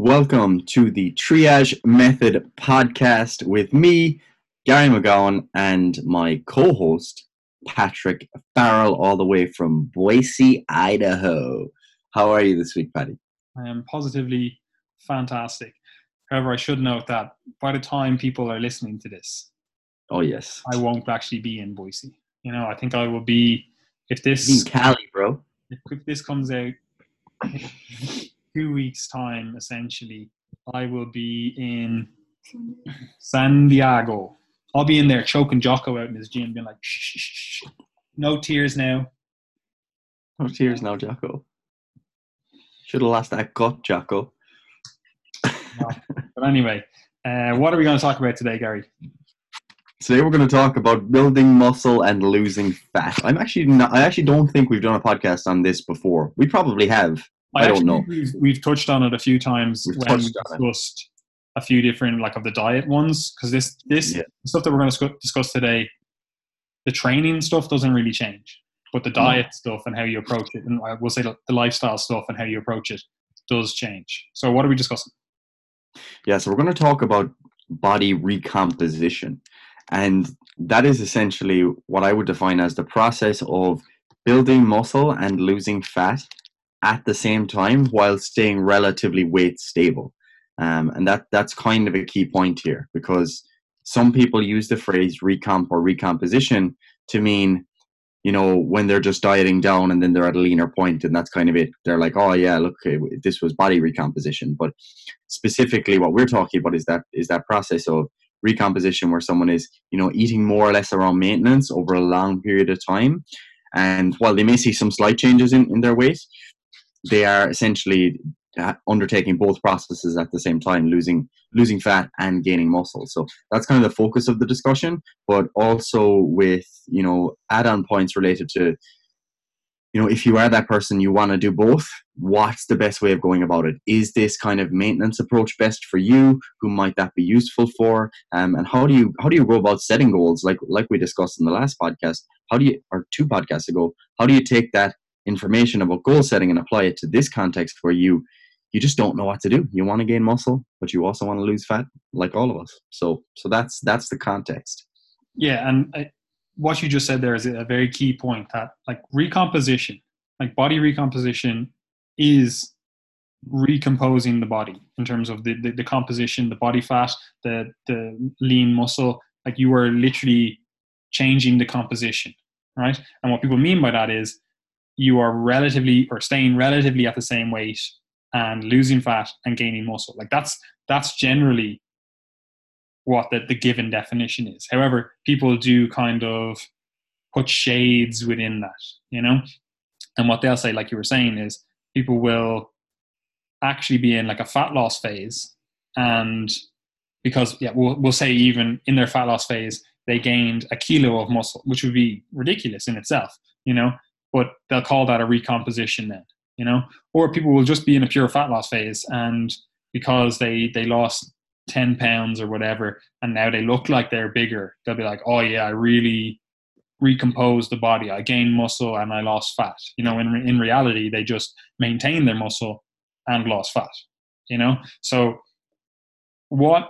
Welcome to the Triage Method podcast with me, Gary McGowan, and my co host, Patrick Farrell, all the way from Boise, Idaho. How are you this week, Patty? I am positively fantastic. However, I should note that by the time people are listening to this, oh yes, I won't actually be in Boise. You know, I think I will be if this in Cali, bro. If this comes out two weeks' time, essentially, I will be in San Diego. I'll be in there choking Jocko out in his gym, being like, shh, shh, shh. no tears now. No tears now, Jocko. Should have lost that gut, Jocko. but anyway, uh, what are we going to talk about today, Gary? Today we're going to talk about building muscle and losing fat. I'm actually not, I actually don't think we've done a podcast on this before. We probably have, I, I don't know. We've, we've, touched on it a few times we've when we discussed a few different like of the diet ones because this this yeah. stuff that we're going to discuss today, the training stuff doesn't really change, but the diet stuff and how you approach it, and uh, I will say the lifestyle stuff and how you approach it does change. So what are we discussing? Yeah, so we're going to talk about body recomposition, and that is essentially what I would define as the process of building muscle and losing fat at the same time while staying relatively weight stable. Um, and that that's kind of a key point here because some people use the phrase recomp or recomposition to mean, you know, when they're just dieting down and then they're at a leaner point and that's kind of it. They're like, oh yeah, look, this was body recomposition. But specifically, what we're talking about is that is that process of recomposition where someone is, you know, eating more or less around maintenance over a long period of time. And while they may see some slight changes in, in their weight, they are essentially uh, undertaking both processes at the same time, losing losing fat and gaining muscle. So that's kind of the focus of the discussion, but also with you know add-on points related to you know if you are that person you want to do both what's the best way of going about it? Is this kind of maintenance approach best for you? Who might that be useful for? Um, and how do you how do you go about setting goals? Like like we discussed in the last podcast how do you or two podcasts ago how do you take that information about goal setting and apply it to this context where you you just don't know what to do. You want to gain muscle but you also want to lose fat like all of us. So so that's that's the context. Yeah and I, what you just said there is a very key point that like recomposition like body recomposition is recomposing the body in terms of the, the, the composition the body fat the the lean muscle. Like you are literally changing the composition right? And what people mean by that is you are relatively or staying relatively at the same weight and losing fat and gaining muscle. Like that's that's generally what the, the given definition is. However, people do kind of put shades within that, you know? And what they'll say, like you were saying, is people will actually be in like a fat loss phase and because yeah we'll, we'll say even in their fat loss phase they gained a kilo of muscle which would be ridiculous in itself you know but they'll call that a recomposition then, you know. Or people will just be in a pure fat loss phase, and because they they lost ten pounds or whatever, and now they look like they're bigger, they'll be like, oh yeah, I really recomposed the body. I gained muscle and I lost fat. You know, in in reality, they just maintained their muscle and lost fat. You know, so what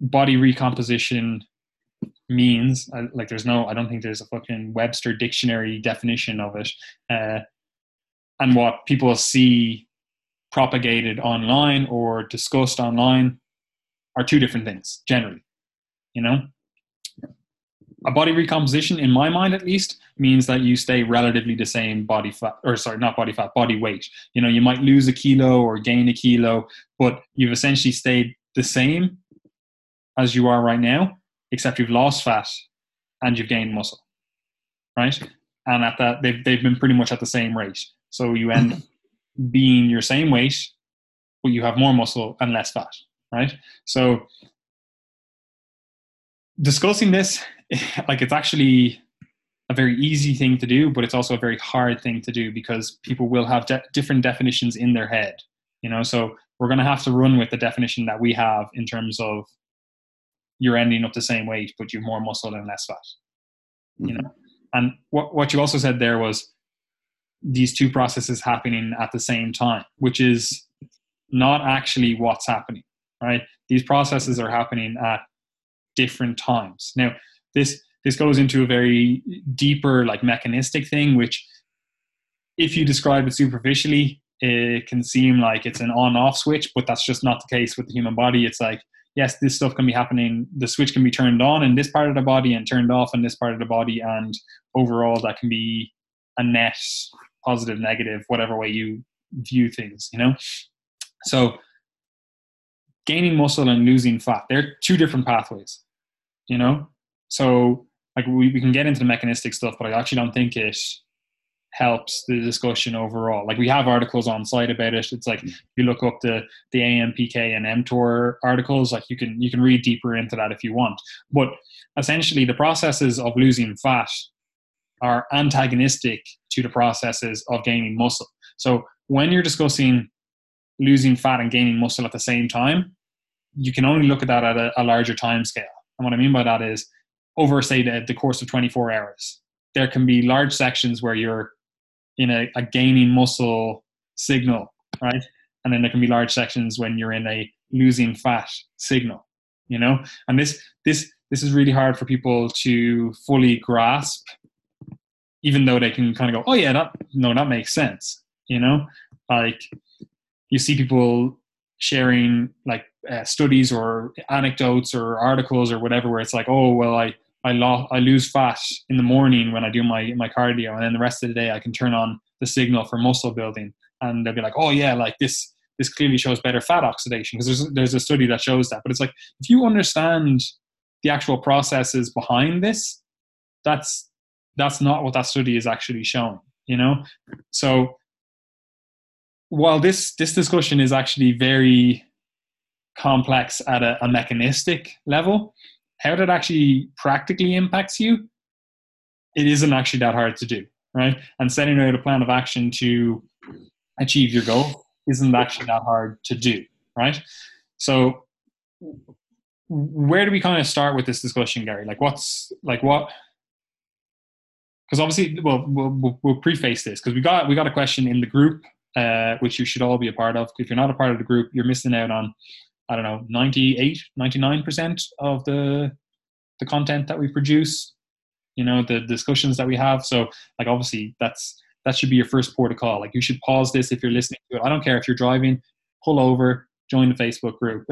body recomposition means. like, there's no, I don't think there's a fucking Webster dictionary definition of it. Uh, and what people see propagated online or discussed online are two different things, generally. You know? A body recomposition, in my mind at least, means that you stay relatively the same body fat, or sorry, not body fat, body weight. You know, you might lose a kilo or gain a kilo, but you've essentially stayed the same as you are right now except you've lost fat and you've gained muscle, right? And at that, they've they've been pretty much at the same rate. So you end mm-hmm. being your same weight, but you have more muscle and less fat, right? So discussing this, like it's actually a very easy thing to do, but it's also a very hard thing to do because people will have de- different definitions in their head, you know. So we're going to have to run with the definition that we have in terms of you're ending up the same weight, but you've more muscle and less fat. Mm-hmm. You know, and what what you also said there was these two processes happening at the same time, which is not actually what's happening, right? These processes are happening at different times. Now, this this goes into a very deeper, like mechanistic thing, which, if you describe it superficially, it can seem like it's an on-off switch, but that's just not the case with the human body. It's like yes, this stuff can be happening. The switch can be turned on in this part of the body and turned off in this part of the body, and overall, that can be a net positive, negative, whatever way you view things. You know, so gaining muscle and losing fat they're two different pathways. You know, so like we, we can get into the mechanistic stuff, but I actually don't think it helps the discussion overall. Like we have articles on site about it. It's like mm. if you look up the the AMPK and mTOR articles, like you can you can read deeper into that if you want. But essentially, the processes of losing fat are antagonistic to the processes of gaining muscle. So when you're discussing losing fat and gaining muscle at the same time, you can only look at that at a, a larger time scale. And what I mean by that is over say the, the course of 24 hours there can be large sections where you're in a, a gaining muscle signal, right? And then there can be large sections when you're in a losing fat signal, you know? And this this this is really hard for people to fully grasp, even though they can kind of go, oh yeah, that no, that makes sense, you know? Like you see people sharing like uh, studies or anecdotes or articles or whatever where it's like, oh well, I I, lo- I lose fat in the morning when I do my, my cardio, and then the rest of the day I can turn on the signal for muscle building, and they'll be like, oh yeah, like this this clearly shows better fat oxidation because there's there's a study that shows that. But it's like if you understand the actual processes behind this, that's that's not what that study is actually showing. You know, so while this this discussion is actually very complex at a, a mechanistic level how that actually practically impacts you, it isn't actually that hard to do, right? And setting out a plan of action to achieve your goal isn't actually that hard to do, right? So, where do we kind of start with this discussion, Gary? Like, what's like what? Because obviously, well, we'll, we'll preface this because we got we got a question in the group, uh, which you should all be a part of. If you're not a part of the group, you're missing out on I don't know, 98, 99% of the the content that we produce, you know, the discussions that we have. So like obviously that's that should be your first port of call. Like you should pause this if you're listening to it. I don't care if you're driving, pull over, join the Facebook group.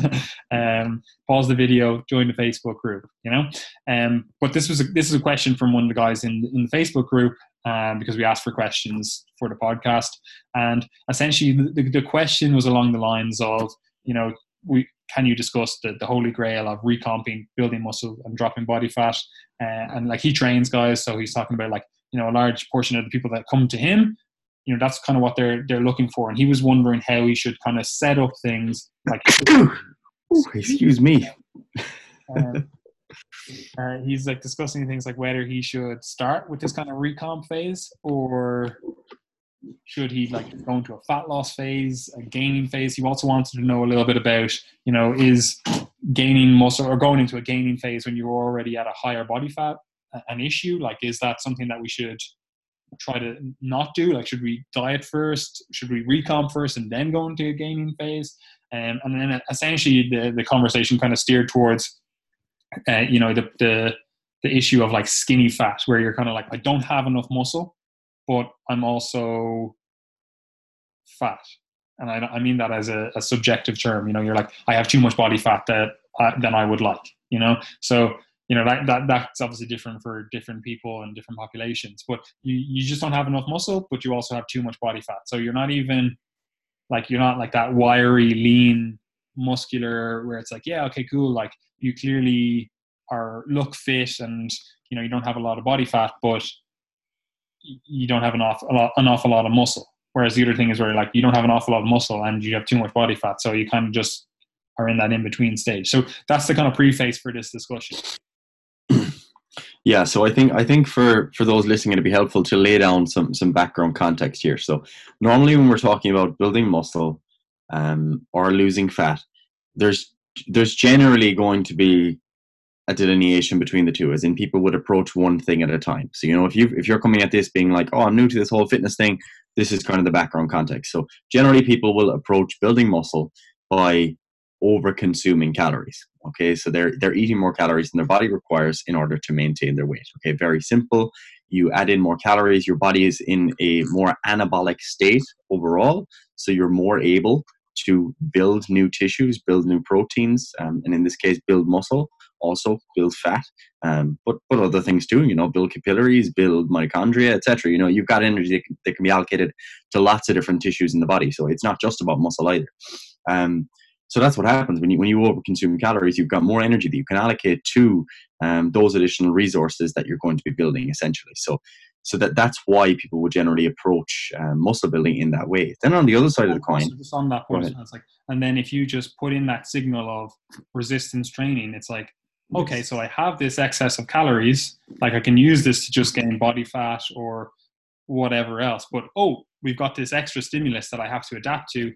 um, pause the video, join the Facebook group. You know, um, but this was a, this is a question from one of the guys in in the Facebook group um, because we asked for questions for the podcast, and essentially the, the question was along the lines of you know we can you discuss the, the holy grail of recomping, building muscle and dropping body fat? Uh, and like he trains guys, so he's talking about like you know a large portion of the people that come to him, you know that's kind of what they're they're looking for. And he was wondering how he should kind of set up things like. excuse me. Um, uh, he's like discussing things like whether he should start with this kind of recomp phase or should he like go into a fat loss phase, a gaining phase? He also wanted to know a little bit about, you know, is gaining muscle or going into a gaining phase when you're already at a higher body fat an issue? Like, is that something that we should try to not do? Like, should we diet first? Should we recomp first and then go into a gaining phase? Um, and then essentially the, the conversation kind of steered towards, uh, you know, the, the, the issue of like skinny fat, where you're kind of like, I don't have enough muscle but I'm also fat. And I, I mean that as a, a, subjective term. You know, you're like, I have too much body fat that than I would like. You know, so you know that, that that's obviously different for different people and different populations. But you you just don't have enough muscle, but you also have too much body fat. So you're not even like you're not like that wiry, lean, muscular where it's like, yeah, okay, cool. Like you clearly are look fit and you know you don't have a lot of body fat, but you don't have an awful, lot, an awful lot of muscle. Whereas the other thing is where like you don't have an awful lot of muscle and you have too much body fat, so you kind of just are in that in between stage. So that's the kind of preface for this discussion. Yeah, so I think I think for for those listening, it'd be helpful to lay down some some background context here. So normally when we're talking about building muscle um, or losing fat, there's there's generally going to be a delineation between the two, as in people would approach one thing at a time. So you know, if you if you're coming at this being like, oh, I'm new to this whole fitness thing, this is kind of the background context. So generally, people will approach building muscle by over consuming calories. Okay, so they're they're eating more calories than their body requires in order to maintain their weight. Okay, very simple. You add in more calories, your body is in a more anabolic state overall, so you're more able to build new tissues, build new proteins, um, and in this case, build muscle. Also, build fat, um, but but other things too. You know, build capillaries, build mitochondria, etc. You know, you've got energy that can, that can, be allocated to lots of different tissues in the body. So it's not just about muscle either. Um, so that's what happens when you when you overconsume calories. You've got more energy that you can allocate to um, those additional resources that you're going to be building, essentially. So so that that's why people would generally approach um, muscle building in that way. Then on the other side of the coin, just on that point, it's like, and then if you just put in that signal of resistance training, it's like, okay, so I have this excess of calories, like I can use this to just gain body fat or whatever else. But oh, we've got this extra stimulus that I have to adapt to.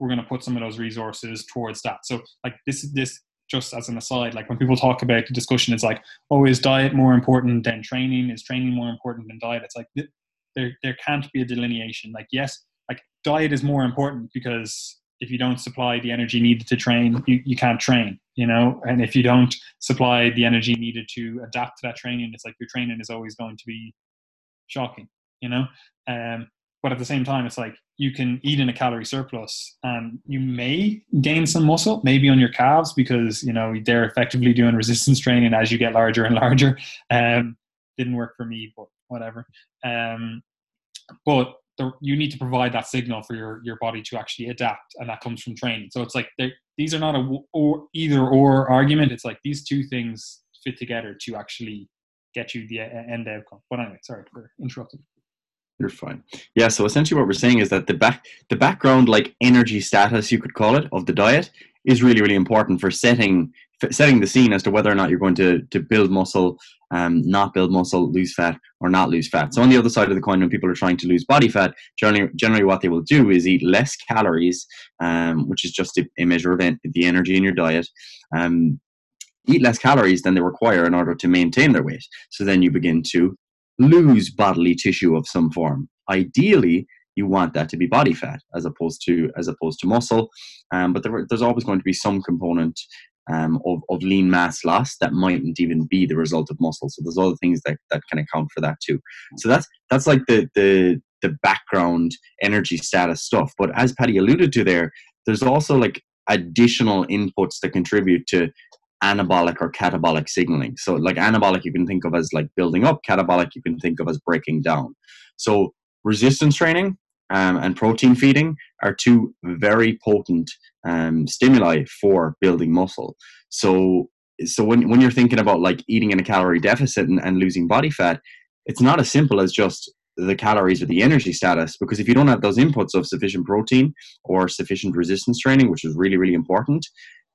We're going to put some of those resources towards that. So like this is this just as an aside, like when people talk about the discussion, it's like, oh, is diet more important than training? Is training more important than diet? It's like there there can't be a delineation. Like yes, like diet is more important because if you don't supply the energy needed to train, you, you can't train, you know? And if you don't supply the energy needed to adapt to that training, it's like your training is always going to be shocking, you know? Um, but at the same time it's like you can eat in a calorie surplus and you may gain some muscle maybe on your calves because you know they're effectively doing resistance training as you get larger and larger um, didn't work for me but whatever um, but the, you need to provide that signal for your, your body to actually adapt and that comes from training. So it's like these are not a or either or argument. It's like these two things fit together to actually get you the uh, end outcome. But anyway sorry for interrupting. You're fine. Yeah, so essentially what we're saying is that the back the background like energy status you could call it of the diet is really really important for setting setting the scene as to whether or not you're going to to build muscle, um, not build muscle, lose fat or not lose fat. So on the other side of the coin, when people are trying to lose body fat, generally generally what they will do is eat less calories, um, which is just a, a measure of the energy in your diet. Um, eat less calories than they require in order to maintain their weight. So then you begin to lose bodily tissue of some form. Ideally, you want that to be body fat as opposed to as opposed to muscle. Um, but there, there's always going to be some component um, of, of lean mass loss that mightn't even be the result of muscle. So there's other things that, that can account for that too. So that's that's like the the the background energy status stuff. But as Patty alluded to there, there's also like additional inputs that contribute to anabolic or catabolic signaling. So, like anabolic, you can think of as like building up, catabolic, you can think of as breaking down. So, resistance training um, and protein feeding are two very potent um, stimuli for building muscle. So, so when, when you're thinking about like eating in a calorie deficit and, and losing body fat, it's not as simple as just the calories or the energy status because if you don't have those inputs of sufficient protein or sufficient resistance training which is really really important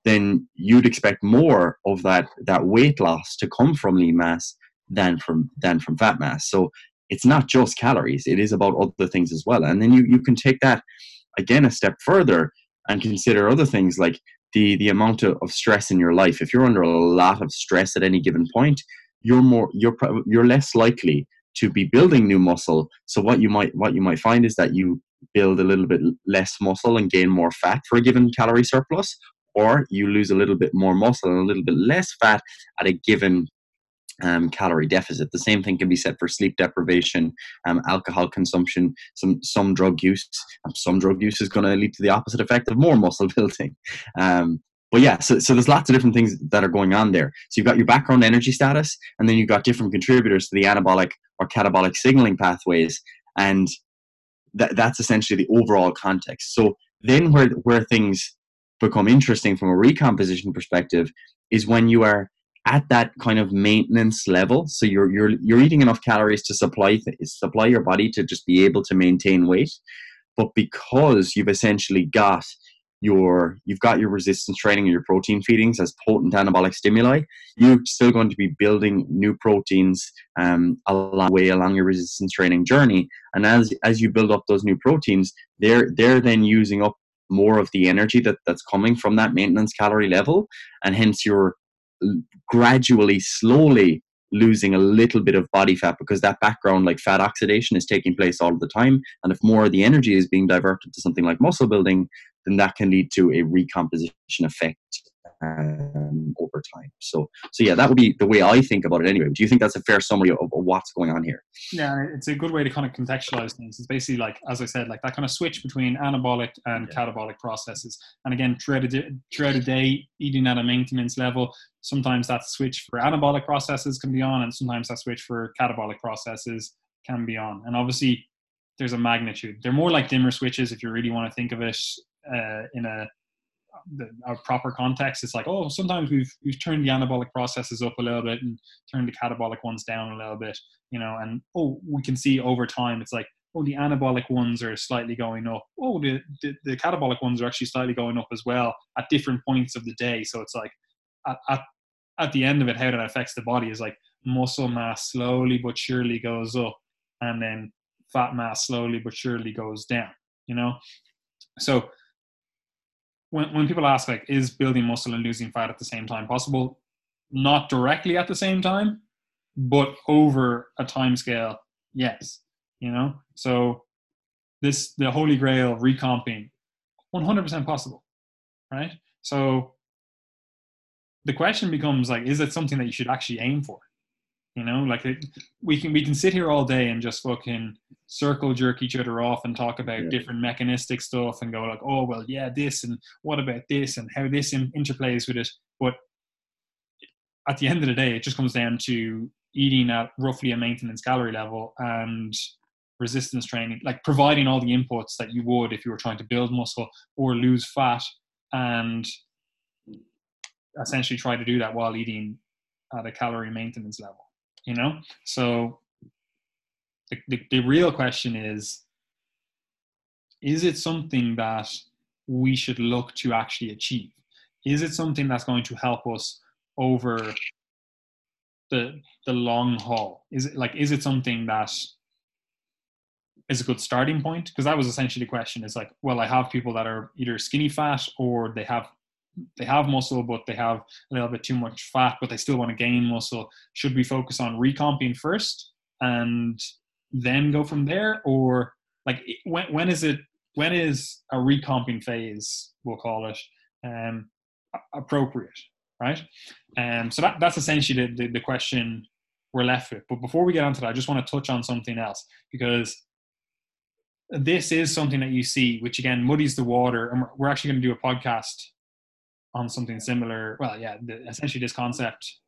then you'd expect more of that that weight loss to come from lean mass than from than from fat mass. So it's not just calories; it is about other things as well. And then you you can take that again a step further and consider other things like the the amount of, of stress in your life. If you're under a lot of stress at any given point, you're more you're you're less likely to be building new muscle. So what you might what you might find is that you build a little bit less muscle and gain more fat for a given calorie surplus, or you lose a little bit more muscle and a little bit less fat at a given um, calorie deficit. The same thing can be said for sleep deprivation, um, alcohol consumption, some some drug use. Um, some drug use is going to lead to the opposite effect of more muscle building. Um, but yeah, so, so there's lots of different things that are going on there. So you've got your background energy status, and then you've got different contributors to the anabolic or catabolic signaling pathways, and that, that's essentially the overall context. So then where where things become interesting from a recomposition perspective is when you are at that kind of maintenance level. So you're you're you're eating enough calories to supply supply your body to just be able to maintain weight. But because you've essentially got your you've got your resistance training and your protein feedings as potent anabolic stimuli you're still going to be building new proteins um, along way along your resistance training journey. And as as you build up those new proteins they're they're then using up more of the energy that, that's coming from that maintenance calorie level. And hence you're gradually slowly losing a little bit of body fat because that background like fat oxidation is taking place all the time. And if more of the energy is being diverted to something like muscle building then that can lead to a recomposition effect um, over time. So, so yeah, that would be the way I think about it. Anyway, do you think that's a fair summary of, of, what's going on here? Yeah, it's a good way to kind of contextualize things. It's basically like, as I said, like that kind of switch between anabolic and yeah. catabolic processes. And again, throughout a, day, throughout a day, eating at a maintenance level, sometimes that switch for anabolic processes can be on, and sometimes that switch for catabolic processes can be on. And obviously, there's a magnitude. They're more like dimmer switches if you really want to think of it uh, in a the, a proper context, it's like, oh, sometimes we've we've turned the anabolic processes up a little bit and turned the catabolic ones down a little bit, you know, and oh, we can see over time, it's like, oh, the anabolic ones are slightly going up. Oh, the, the, the catabolic ones are actually slightly going up as well at different points of the day. So it's like, at, at, at the end of it, how that affects the body is like muscle mass slowly but surely goes up, and then fat mass slowly but surely goes down. You know, so when, when people ask like is building muscle and losing fat at the same time possible? Not directly at the same time but over a time scale yes you know? So this the holy grail recomping 100% possible right? So the question becomes like is it something that you should actually aim for you know, like it, we can we can sit here all day and just fucking circle jerk each other off and talk about yeah. different mechanistic stuff and go like, oh well, yeah, this and what about this and how this in, interplays with it. But at the end of the day, it just comes down to eating at roughly a maintenance calorie level and resistance training, like providing all the inputs that you would if you were trying to build muscle or lose fat, and essentially try to do that while eating at a calorie maintenance level you know? So the, the, the real question is is it something that we should look to actually achieve? Is it something that's going to help us over the the long haul? Is it like is it something that is a good starting point? Because that was essentially the question is like well i have people that are either skinny fat or they have they have muscle, but they have a little bit too much fat, but they still want to gain muscle. Should we focus on recomping first and then go from there, or like when when is it? When is a recomping phase? We'll call it um, appropriate, right? Um, so that, that's essentially the, the, the question we're left with. But before we get onto that, I just want to touch on something else because this is something that you see, which again muddies the water. And we're actually going to do a podcast on something similar. Well, yeah, the, essentially this concept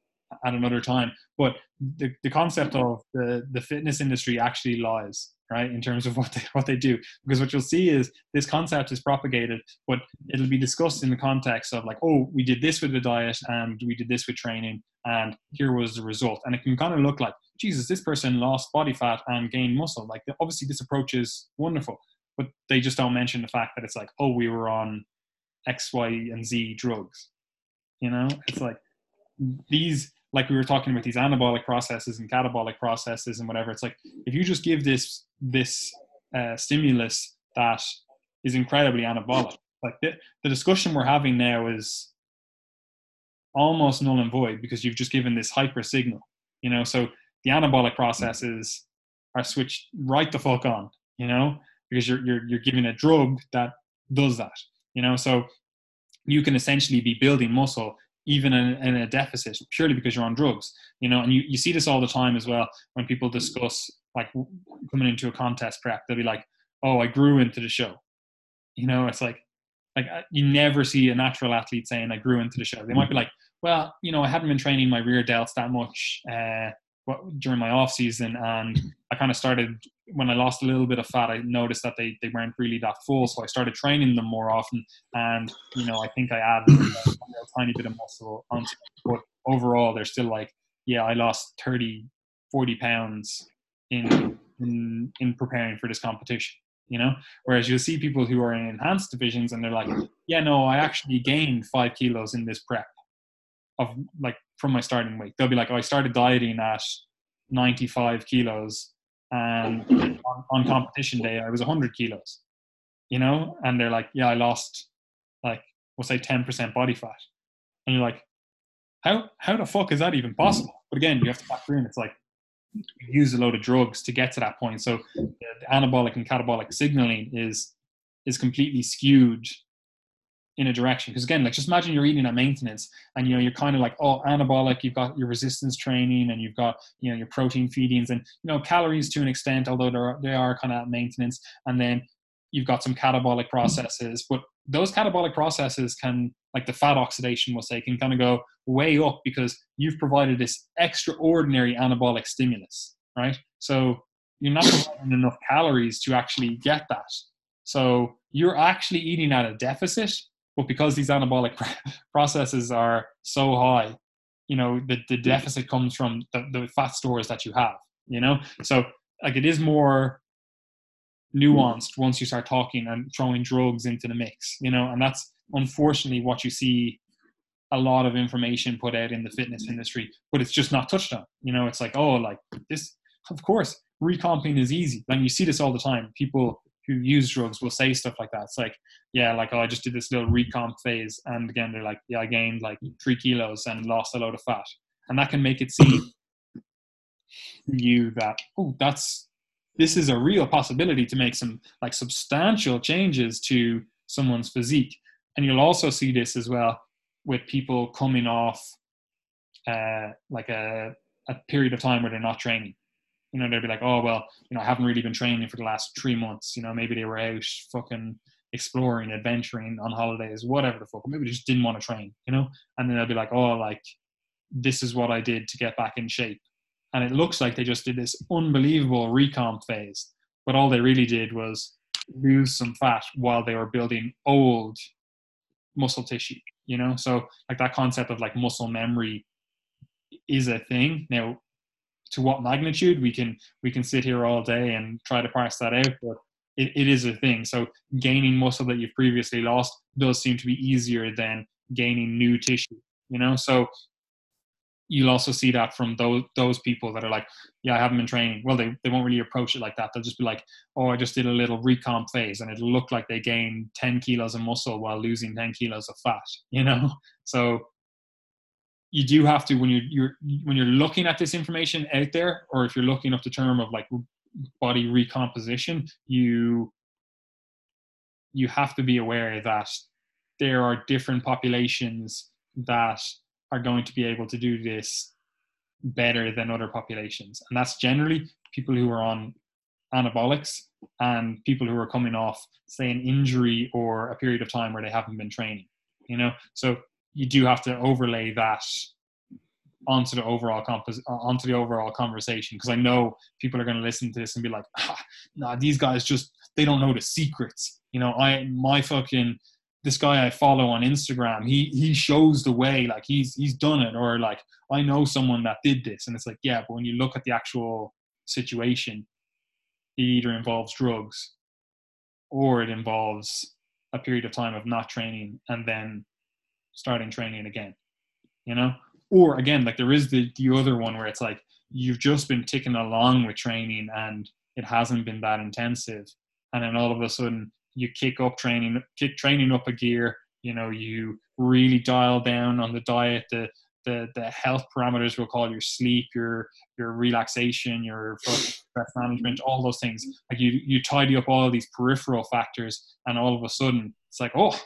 at another time. But the, the concept of the, the fitness industry actually lies, right, in terms of what they, what they do. Because what you'll see is this concept is propagated, but it'll be discussed in the context of like, oh, we did this with the diet and we did this with training, and here was the result. And it can kind of look like, Jesus, this person lost body fat and gained muscle. Like, obviously, this approach is wonderful, but they just don't mention the fact that it's like, oh, we were on X, Y, and Z drugs. You know, it's like these, like we were talking about these anabolic processes and catabolic processes and whatever. It's like if you just give this this uh, stimulus that is incredibly anabolic, like the, the discussion we're having now is almost null and void because you've just given this hyper signal. You know, so the anabolic processes are switched right the fuck on. You know, because you're you're you're giving a drug that does that you know? So you can essentially be building muscle even in, in, a deficit purely because you're on drugs you know? And you, you see this all the time as well when people discuss like coming into a contest prep they'll be like oh i grew into the show. You know it's like like you never see a natural athlete saying i grew into the show. They might be like well you know i hadn't been training my rear delts that much uh, during my off season and I kind of started when I lost a little bit of fat I noticed that they, they weren't really that full. So I started training them more often. And you know I think I added a, a tiny bit of muscle onto it but overall they're still like yeah I lost 30 40 pounds in in in preparing for this competition you know? Whereas you'll see people who are in enhanced divisions and they're like yeah no I actually gained five kilos in this prep of like from my starting weight. They'll be like, oh, I started dieting at 95 kilos, and on, on competition day I was 100 kilos. You know, and they're like, yeah, I lost like we'll say 10% body fat, and you're like, how how the fuck is that even possible? But again, you have to factor in. It's like you use a load of drugs to get to that point. So the, the anabolic and catabolic signaling is is completely skewed in a direction. Because again, like just imagine you're eating at maintenance and you know you're kind of like, oh, anabolic, you've got your resistance training and you've got you know your protein feedings and you know calories to an extent, although they're they are kind of at maintenance, and then you've got some catabolic processes, but those catabolic processes can like the fat oxidation we'll say can kind of go way up because you've provided this extraordinary anabolic stimulus right? So you're not providing enough calories to actually get that. So you're actually eating at a deficit but because these anabolic processes are so high you know the, the deficit comes from the, the fat stores that you have you know? So like it is more nuanced once you start talking and throwing drugs into the mix you know? And that's unfortunately what you see a lot of information put out in the fitness industry but it's just not touched on you know? It's like oh like this of course recomping is easy. Like you see this all the time. People who use drugs will say stuff like that. It's like yeah like oh i just did this little recomp phase and again they're like yeah i gained like three kilos and lost a load of fat. And that can make it seem you that oh that's this is a real possibility to make some like substantial changes to someone's physique. And you'll also see this as well with people coming off uh, like a, a period of time where they're not training you know they'd be like oh well you know i haven't really been training for the last three months you know maybe they were out fucking exploring adventuring on holidays whatever the fuck maybe they just didn't want to train you know? And then they'll be like oh like this is what i did to get back in shape. And it looks like they just did this unbelievable recomp phase but all they really did was lose some fat while they were building old muscle tissue you know? So like that concept of like muscle memory is a thing. Now to what magnitude we can we can sit here all day and try to parse that out but it, it is a thing so gaining muscle that you've previously lost does seem to be easier than gaining new tissue you know so you'll also see that from those those people that are like, yeah, I haven't been training. Well, they, they won't really approach it like that. They'll just be like, oh, I just did a little recomp phase, and it'll look like they gained 10 kilos of muscle while losing 10 kilos of fat. You know, so you do have to when you you're when you're looking at this information out there, or if you're looking up the term of like body recomposition, you you have to be aware that there are different populations that are going to be able to do this better than other populations. And that's generally people who are on anabolics and people who are coming off, say, an injury or a period of time where they haven't been training. You know, so you do have to overlay that onto the overall compos- onto the overall conversation because I know people are going to listen to this and be like, ah, "Nah, these guys just they don't know the secrets." You know, I my fucking this guy I follow on Instagram, he he shows the way, like he's he's done it, or like I know someone that did this, and it's like yeah, but when you look at the actual situation, it either involves drugs, or it involves a period of time of not training and then starting training again, you know, or again like there is the the other one where it's like you've just been ticking along with training and it hasn't been that intensive, and then all of a sudden you kick up training, kick training up a gear. You know, you really dial down on the diet, the the the health parameters we'll call your sleep, your your relaxation, your stress management, all those things. Like you you tidy up all these peripheral factors, and all of a sudden it's like, oh,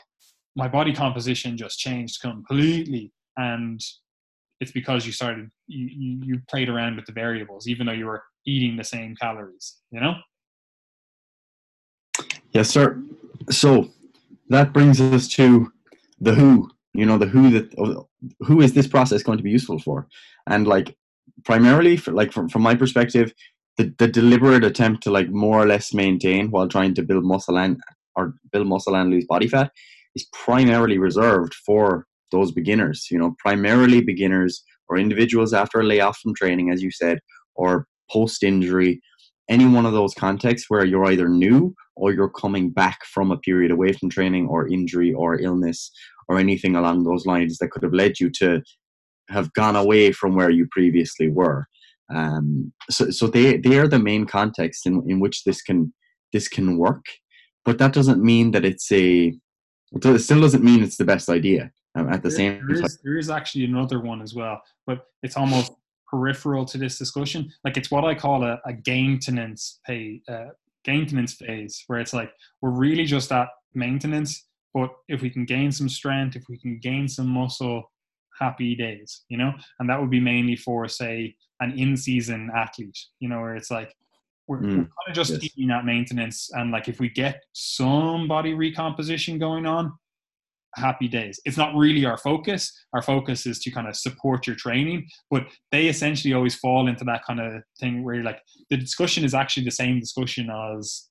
my body composition just changed completely, and it's because you started you, you played around with the variables, even though you were eating the same calories. You know. Yes, sir. So that brings us to the who. You know, the who that who is this process going to be useful for? And like primarily, for, like from from my perspective, the the deliberate attempt to like more or less maintain while trying to build muscle and or build muscle and lose body fat is primarily reserved for those beginners. You know, primarily beginners or individuals after a layoff from training, as you said, or post injury any one of those contexts where you're either new or you're coming back from a period away from training or injury or illness or anything along those lines that could have led you to have gone away from where you previously were. Um, so, so they they are the main context in, in which this can this can work, but that doesn't mean that it's a it still doesn't mean it's the best idea. Um, at the there, same there time, is, there is actually another one as well, but it's almost peripheral to this discussion. Like it's what I call a, a maintenance pay, uh, maintenance phase, where it's like we're really just at maintenance. But if we can gain some strength, if we can gain some muscle, happy days, you know, and that would be mainly for say an in-season athlete, you know, where it's like we're, mm, we're kind of just yes. eating that maintenance, and like if we get some body recomposition going on, happy days. It's not really our focus. Our focus is to kind of support your training, but they essentially always fall into that kind of thing where like the discussion is actually the same discussion as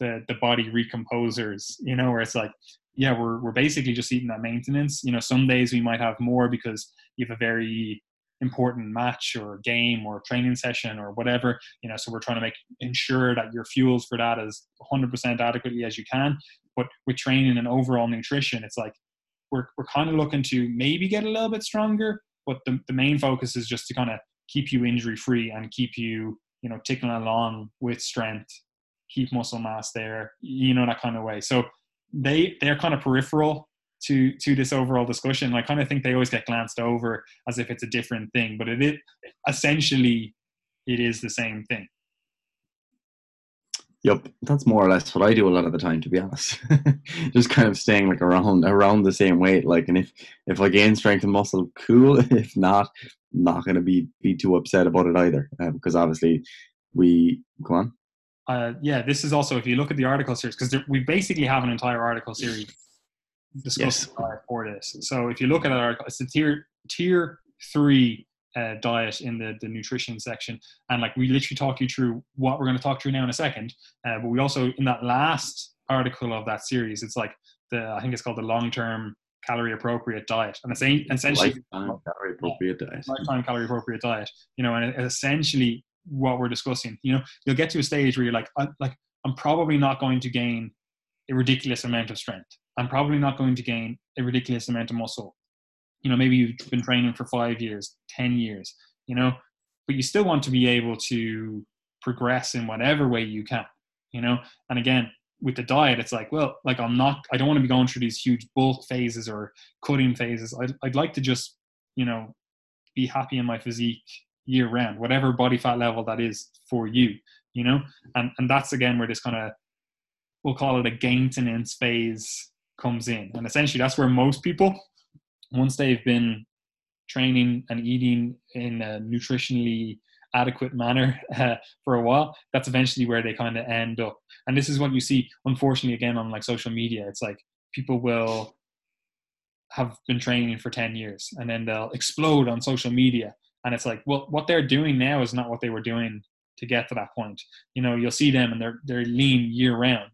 the the body recomposers, you know, where it's like, yeah, we're we're basically just eating that maintenance. You know, some days we might have more because you have a very important match or game or training session or whatever you know so we're trying to make ensure that your fuels for that as 100% adequately as you can but with training and overall nutrition it's like we're, we're kind of looking to maybe get a little bit stronger, but the, the main focus is just to kind of keep you injury free and keep you, you know, ticking along with strength, keep muscle mass there, you know, that kind of way. So they, they're kind of peripheral to, to this overall discussion. I kind of think they always get glanced over as if it's a different thing, but it is essentially, it is the same thing. Yep, that's more or less what I do a lot of the time, to be honest. Just kind of staying like around around the same weight. Like, and if if I gain strength and muscle, cool. If not, I'm not going to be be too upset about it either, uh, because obviously we go on. Uh, yeah, this is also if you look at the article series because we basically have an entire article series discussing yes. for this. So if you look at our article, it's the tier tier three uh, diet in the, the nutrition section. And like we literally talk you through what we're going to talk through now in a second. Uh, but we also, in that last article of that series, it's like the, I think it's called the long term calorie appropriate diet. And it's essentially lifetime calorie appropriate diet. Lifetime calorie appropriate diet, you know, and essentially what we're discussing, you know, you'll get to a stage where you're like, I, like, I'm probably not going to gain a ridiculous amount of strength. I'm probably not going to gain a ridiculous amount of muscle. You know maybe you've been training for five years ten years you know but you still want to be able to progress in whatever way you can you know? And again with the diet it's like well like i'm not i don't want to be going through these huge bulk phases or cutting phases. I'd, I'd like to just you know be happy in my physique year round whatever body fat level that is for you you know? And and that's again where this kind of we'll call it a maintenance phase comes in and essentially that's where most people once they've been training and eating in a nutritionally adequate manner uh, for a while, that's eventually where they kind of end up. And this is what you see, unfortunately, again on like social media. It's like people will have been training for 10 years and then they'll explode on social media. And it's like, well, what they're doing now is not what they were doing to get to that point. You know, you'll see them and they're they're lean year round.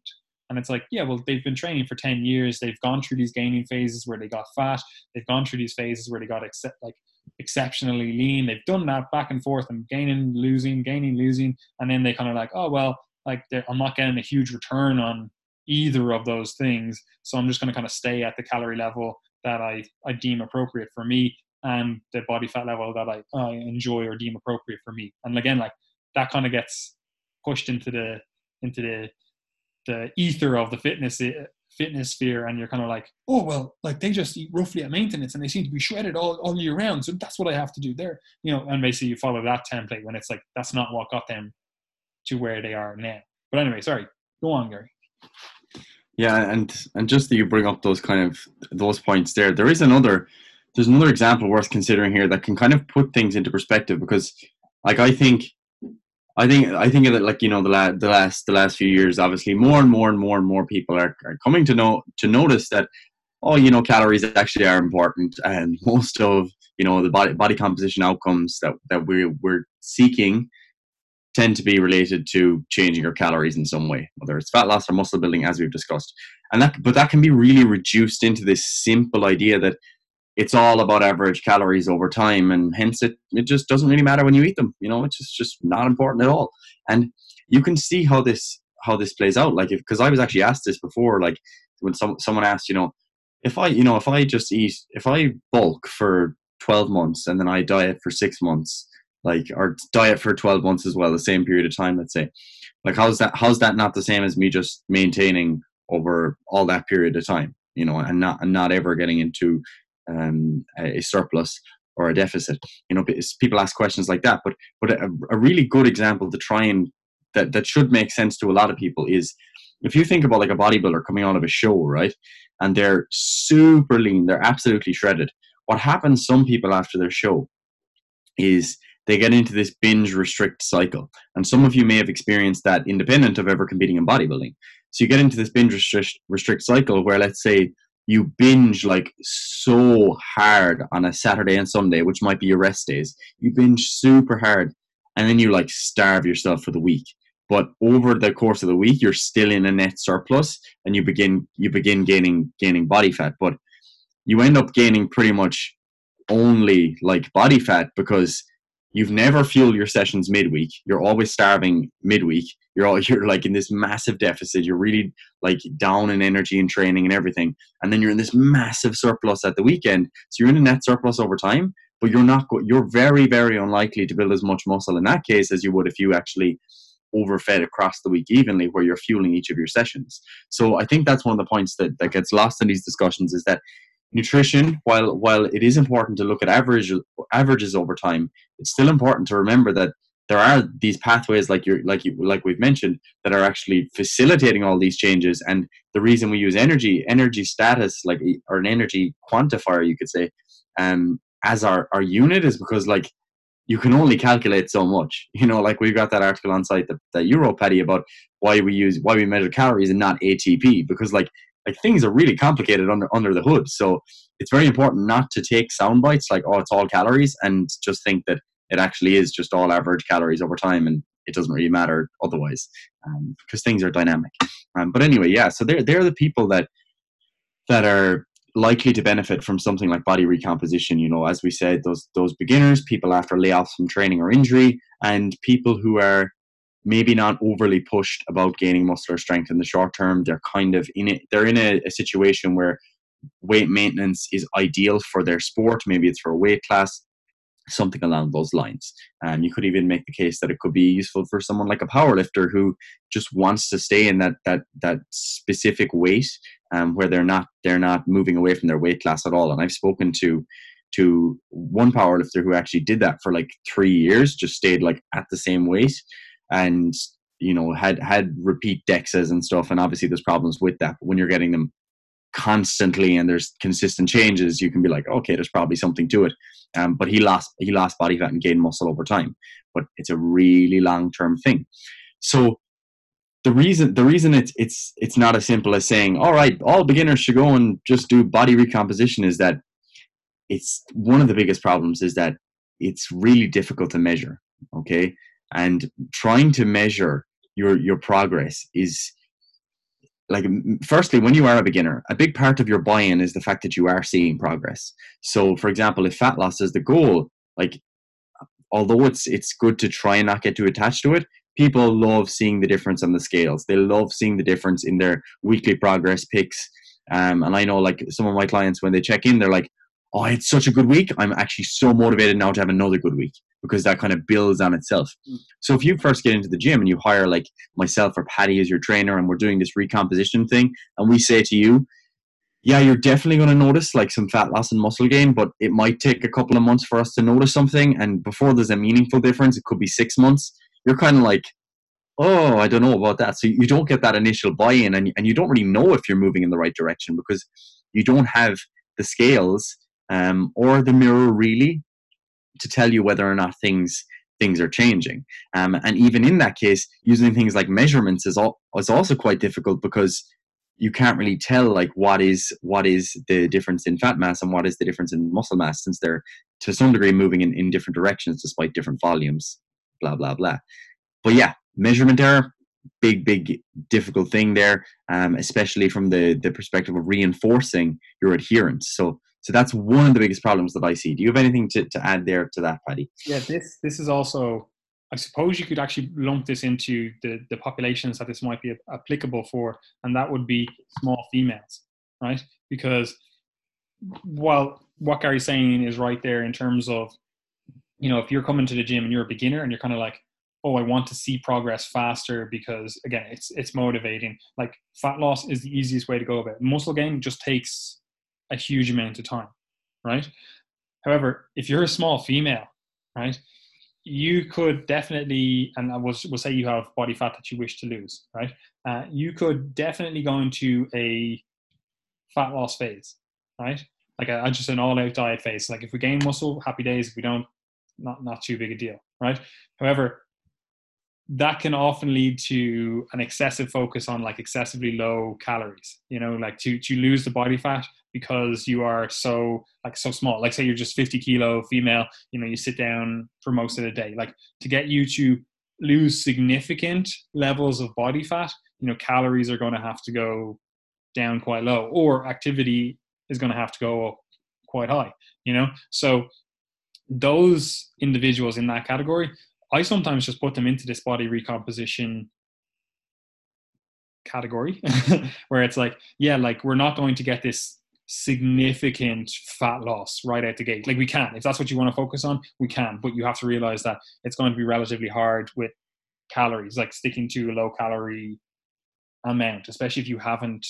And it's like, yeah, well, they've been training for 10 years. They've gone through these gaining phases where they got fat. They've gone through these phases where they got ex- like exceptionally lean. They've done that back and forth and gaining, losing, gaining, losing. And then they kind of like, oh, well, like I'm not getting a huge return on either of those things. So I'm just going to kind of stay at the calorie level that I, I deem appropriate for me and the body fat level that I, I enjoy or deem appropriate for me. And again, like that kind of gets pushed into the into the the ether of the fitness fitness sphere and you're kind of like oh well like they just eat roughly at maintenance and they seem to be shredded all, all year round so that's what i have to do there you know and basically you follow that template when it's like that's not what got them to where they are now. But anyway sorry. Go on gary. Yeah and and just that you bring up those kind of those points there there is another there's another example worth considering here that can kind of put things into perspective because like i think I think I think that like you know the last the last the last few years, obviously more and more and more and more people are, are coming to know to notice that oh you know calories actually are important, and most of you know the body body composition outcomes that that we we're seeking tend to be related to changing your calories in some way, whether it's fat loss or muscle building, as we've discussed. And that but that can be really reduced into this simple idea that it's all about average calories over time and hence it, it just doesn't really matter when you eat them you know it's just, just not important at all. And you can see how this how this plays out like because i was actually asked this before like when some, someone asked you know if i you know if i just eat if i bulk for 12 months and then i diet for six months like or diet for 12 months as well the same period of time let's say like how's that how's that not the same as me just maintaining over all that period of time you know and not and not ever getting into um, a surplus or a deficit. You know, people ask questions like that. But but a, a really good example to try and that that should make sense to a lot of people is if you think about like a bodybuilder coming out of a show, right, and they're super lean, they're absolutely shredded. What happens some people after their show is they get into this binge restrict cycle. And some of you may have experienced that independent of ever competing in bodybuilding. So you get into this binge restrict, restrict cycle where, let's say, you binge like so hard on a Saturday and Sunday, which might be your rest days. You binge super hard and then you like starve yourself for the week. But over the course of the week, you're still in a net surplus and you begin you begin gaining gaining body fat. But you end up gaining pretty much only like body fat because you've never fueled your sessions midweek. You're always starving midweek. You're all you're like in this massive deficit. You're really like down in energy and training and everything. And then you're in this massive surplus at the weekend. So you're in a net surplus over time, but you're not you're very very unlikely to build as much muscle in that case as you would if you actually overfed across the week evenly where you're fueling each of your sessions. So I think that's one of the points that, that gets lost in these discussions is that nutrition, while while it is important to look at average averages over time, it's still important to remember that there are these pathways like you like you like we've mentioned that are actually facilitating all these changes and the reason we use energy energy status like or an energy quantifier you could say um as our our unit is because like you can only calculate so much you know like we've got that article on site that, that you wrote patty about why we use why we measure calories and not atp because like like things are really complicated under under the hood. So it's very important not to take sound bites like oh it's all calories and just think that it actually is just all average calories over time and it doesn't really matter otherwise um, because things are dynamic. Um, but anyway, yeah. So they're they're the people that that are likely to benefit from something like body recomposition. You know, as we said, those those beginners, people after layoffs from training or injury, and people who are maybe not overly pushed about gaining muscular strength in the short term. They're kind of in it. They're in a, a situation where weight maintenance is ideal for their sport. Maybe it's for a weight class, something along those lines. And you could even make the case that it could be useful for someone like a powerlifter who just wants to stay in that that that specific weight, um, where they're not they're not moving away from their weight class at all. And I've spoken to to one powerlifter who actually did that for like three years, just stayed like at the same weight and you know had had repeat DEXAs and stuff and obviously there's problems with that but when you're getting them constantly and there's consistent changes you can be like okay there's probably something to it. Um, but he lost he lost body fat and gained muscle over time. But it's a really long term thing. So the reason the reason it's it's it's not as simple as saying all right all beginners should go and just do body recomposition is that it's one of the biggest problems is that it's really difficult to measure okay? And trying to measure your your progress is like firstly when you are a beginner a big part of your buy-in is the fact that you are seeing progress. So for example if fat loss is the goal like although it's it's good to try and not get too attached to it people love seeing the difference on the scales. They love seeing the difference in their weekly progress pics. Um, and i know like some of my clients when they check in they're like oh it's such a good week. I'm actually so motivated now to have another good week because that kind of builds on itself. Mm. So if you first get into the gym and you hire like myself or Patty as your trainer and we're doing this recomposition thing and we say to you, yeah, you're definitely going to notice like some fat loss and muscle gain, but it might take a couple of months for us to notice something. And before there's a meaningful difference, it could be six months. You're kind of like, oh, I don't know about that. So you don't get that initial buy in and, and you don't really know if you're moving in the right direction because you don't have the scales um, or the mirror really to tell you whether or not things things are changing. Um, and even in that case, using things like measurements is, is also quite difficult because you can't really tell like what is what is the difference in fat mass and what is the difference in muscle mass since they're to some degree moving in, in different directions despite different volumes blah blah blah but yeah measurement error big big difficult thing there um, especially from the the perspective of reinforcing your adherence so so that's one of the biggest problems that I see. Do you have anything to, to add there to that, Paddy? Yeah, this this is also I suppose you could actually lump this into the, the populations that this might be applicable for, and that would be small females, right? Because while what Gary's saying is right there in terms of, you know, if you're coming to the gym and you're a beginner and you're kind of like, oh, I want to see progress faster because again, it's it's motivating. Like fat loss is the easiest way to go about it. Muscle gain just takes a huge amount of time, right? However, if you're a small female, right, you could definitely, and I will, will say you have body fat that you wish to lose, right? Uh, you could definitely go into a fat loss phase, right? Like a, just an all-out diet phase. Like if we gain muscle, happy days. If we don't, not not too big a deal, right? However, that can often lead to an excessive focus on like excessively low calories you know like to to lose the body fat because you are so like so small. Like say you're just 50 kilo female you know you sit down for most of the day. Like to get you to lose significant levels of body fat you know calories are going to have to go down quite low or activity is going to have to go up quite high you know? So those individuals in that category I sometimes just put them into this body recomposition category where it's like, yeah, like we're not going to get this significant fat loss right out the gate. Like we can, if that's what you want to focus on, we can, but you have to realize that it's going to be relatively hard with calories, like sticking to a low calorie amount, especially if you haven't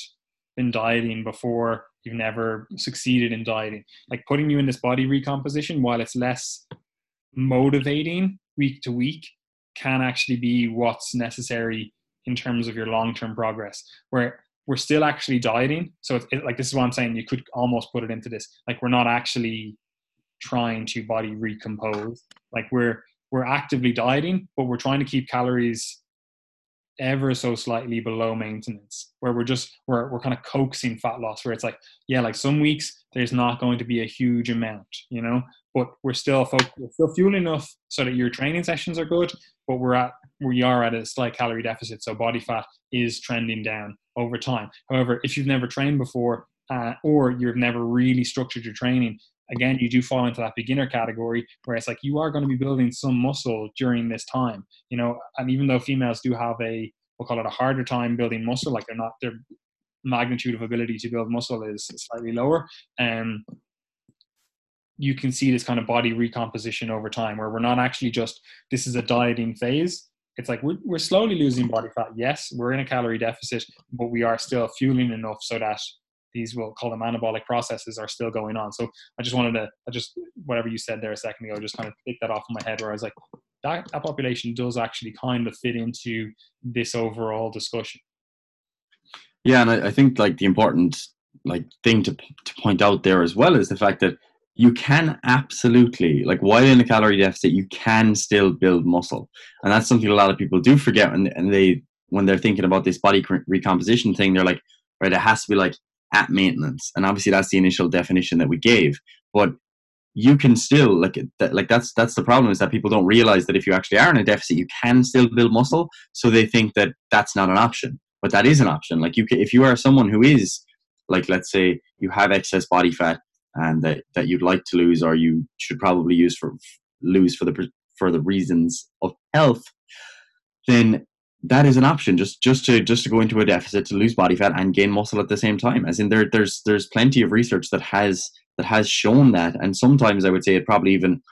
been dieting before, you've never succeeded in dieting. Like putting you in this body recomposition, while it's less motivating week to week can actually be what's necessary in terms of your long term progress. Where we're still actually dieting, so it's it, like this is what I'm saying. You could almost put it into this like we're not actually trying to body recompose. Like we're we're actively dieting, but we're trying to keep calories ever so slightly below maintenance where we're just we're, we're kind of coaxing fat loss where it's like yeah like some weeks there's not going to be a huge amount you know but we're still we're still fueling enough so that your training sessions are good but we're at we are at a slight calorie deficit so body fat is trending down over time however if you've never trained before uh, or you've never really structured your training again, you do fall into that beginner category where it's like you are going to be building some muscle during this time, you know. And even though females do have a, we'll call it a harder time building muscle, like they're not, their magnitude of ability to build muscle is slightly lower. And um, you can see this kind of body recomposition over time where we're not actually just, this is a dieting phase. It's like we're, we're slowly losing body fat. Yes, we're in a calorie deficit, but we are still fueling enough so that these we'll call them anabolic processes are still going on. So I just wanted to, I just whatever you said there a second ago, just kind of take that off in my head where I was like, that, that population does actually kind of fit into this overall discussion. Yeah, and I, I think like the important like thing to to point out there as well is the fact that you can absolutely like while in a calorie deficit you can still build muscle and that's something a lot of people do forget and, and they when they're thinking about this body recomposition thing they're like right it has to be like at maintenance. And obviously that's the initial definition that we gave. But you can still like that, like that's that's the problem is that people don't realize that if you actually are in a deficit, you can still build muscle. So they think that that's not an option, but that is an option. Like you, can, if you are someone who is like, let's say you have excess body fat and that, that you'd like to lose, or you should probably use for lose for the for the reasons of health, then that is an option. Just just to just to go into a deficit to lose body fat and gain muscle at the same time. As in there there's there's plenty of research that has that has shown that. And sometimes i would say it probably even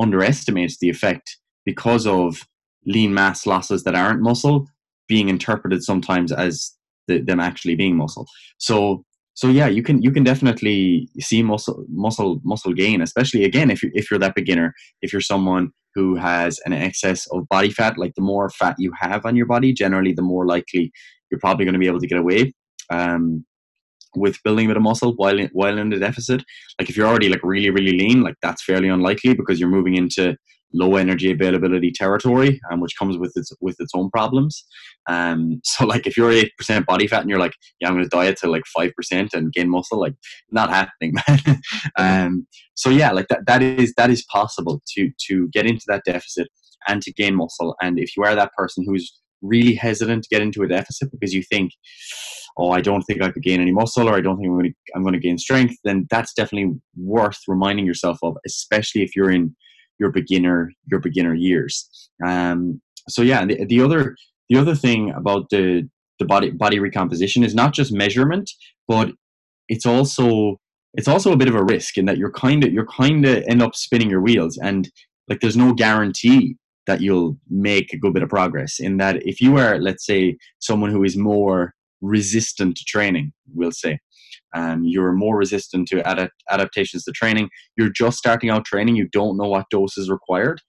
underestimates the effect because of lean mass losses that aren't muscle being interpreted sometimes as the, them actually being muscle so so yeah you can you can definitely see muscle muscle muscle gain especially again if you if you're that beginner if you're someone who has an excess of body fat, like the more fat you have on your body, generally the more likely you're probably going to be able to get away um, with building a bit of muscle while in, while in the deficit. Like if you're already like really really lean, like that's fairly unlikely because you're moving into low energy availability territory, um, which comes with its with its own problems. Um, so like if you're eight percent body fat and you're like, yeah, I'm going to diet to like five percent and gain muscle, like not happening, man. um, so yeah, like that that is that is possible to to get into that deficit and to gain muscle. And if you are that person who's really hesitant to get into a deficit because you think, oh, I don't think I could gain any muscle or I don't think I'm going to I'm going to gain strength, then that's definitely worth reminding yourself of, especially if you're in your beginner your beginner years. Um, so yeah, the, the other the other thing about the the body body recomposition is not just measurement, but it's also it's also a bit of a risk in that you're kind of you're kind of end up spinning your wheels and like there's no guarantee that you'll make a good bit of progress in that if you are let's say someone who is more resistant to training we'll say um, you're more resistant to adapt- adaptations to training. You're just starting out training. You don't know what dose is required.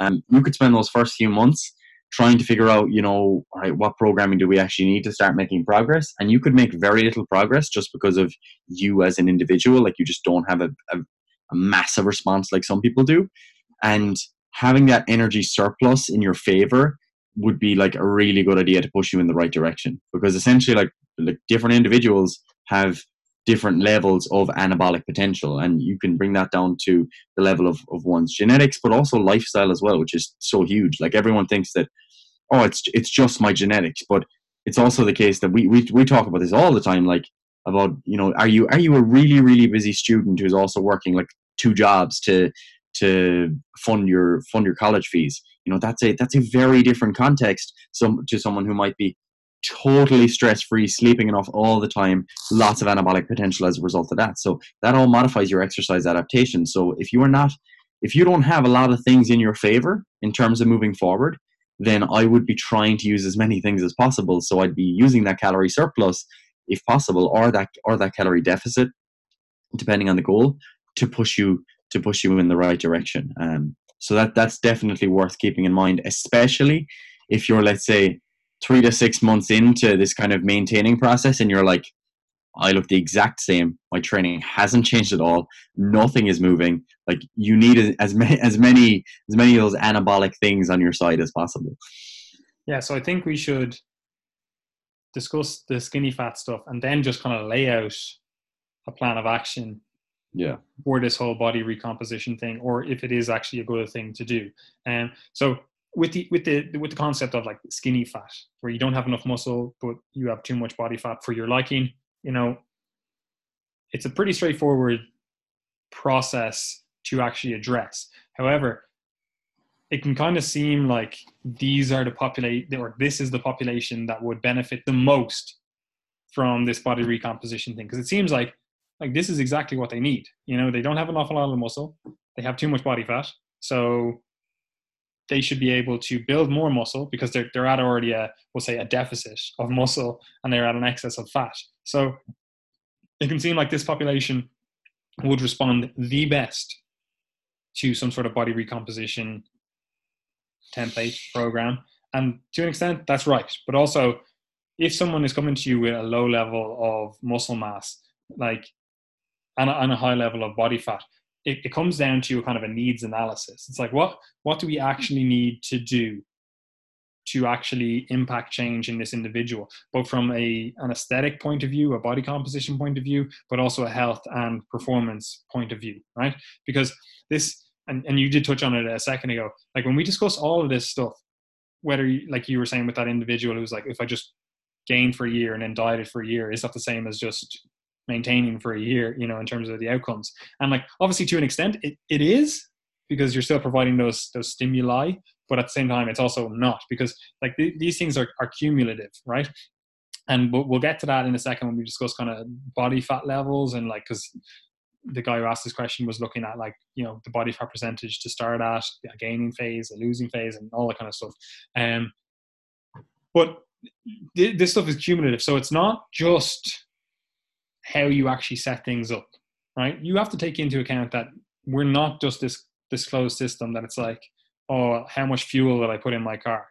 Um, you could spend those first few months trying to figure out, you know, all right, what programming do we actually need to start making progress? And you could make very little progress just because of you as an individual. Like you just don't have a, a, a massive response like some people do. And having that energy surplus in your favor would be like a really good idea to push you in the right direction because essentially like like different individuals have different levels of anabolic potential and you can bring that down to the level of, of one's genetics but also lifestyle as well which is so huge. Like everyone thinks that oh it's it's just my genetics but it's also the case that we, we we talk about this all the time like about you know are you are you a really really busy student who's also working like two jobs to to fund your fund your college fees? You know that's a that's a very different context some to someone who might be totally stress free sleeping enough all the time lots of anabolic potential as a result of that. So that all modifies your exercise adaptation. So if you are not if you don't have a lot of things in your favor in terms of moving forward then i would be trying to use as many things as possible. So i'd be using that calorie surplus if possible or that or that calorie deficit depending on the goal to push you to push you in the right direction. Um, so that that's definitely worth keeping in mind, especially if you're let's say three to six months into this kind of maintaining process and you're like, I look the exact same. My training hasn't changed at all. Nothing is moving. Like you need as many as many as many of those anabolic things on your side as possible. Yeah, so I think we should discuss the skinny fat stuff and then just kind of lay out a plan of action yeah for this whole body recomposition thing or if it is actually a good thing to do and um, so with the with the with the concept of like skinny fat where you don't have enough muscle but you have too much body fat for your liking you know it's a pretty straightforward process to actually address however it can kind of seem like these are the populate or this is the population that would benefit the most from this body recomposition thing because it seems like like this is exactly what they need. You know, they don't have an awful lot of muscle. They have too much body fat. So they should be able to build more muscle because they're, they're at already a, we'll say a deficit of muscle and they're at an excess of fat. So it can seem like this population would respond the best to some sort of body recomposition template program. And to an extent, that's right. But also, if someone is coming to you with a low level of muscle mass, like and a, and a high level of body fat, it, it comes down to a kind of a needs analysis. It's like what what do we actually need to do to actually impact change in this individual, both from a an aesthetic point of view, a body composition point of view, but also a health and performance point of view, right? Because this and, and you did touch on it a second ago, like when we discuss all of this stuff, whether you, like you were saying with that individual who's like, if I just gained for a year and then dieted for a year, is that the same as just maintaining for a year, you know, in terms of the outcomes. And like obviously to an extent it, it is because you're still providing those those stimuli, but at the same time it's also not because like th- these things are, are cumulative, right? And we'll, we'll get to that in a second when we discuss kind of body fat levels and like because the guy who asked this question was looking at like you know the body fat percentage to start at a gaining phase a losing phase and all that kind of stuff um but th- this stuff is cumulative so it's not just how you actually set things up, right? You have to take into account that we're not just this this closed system that it's like, oh, how much fuel will I put in my car?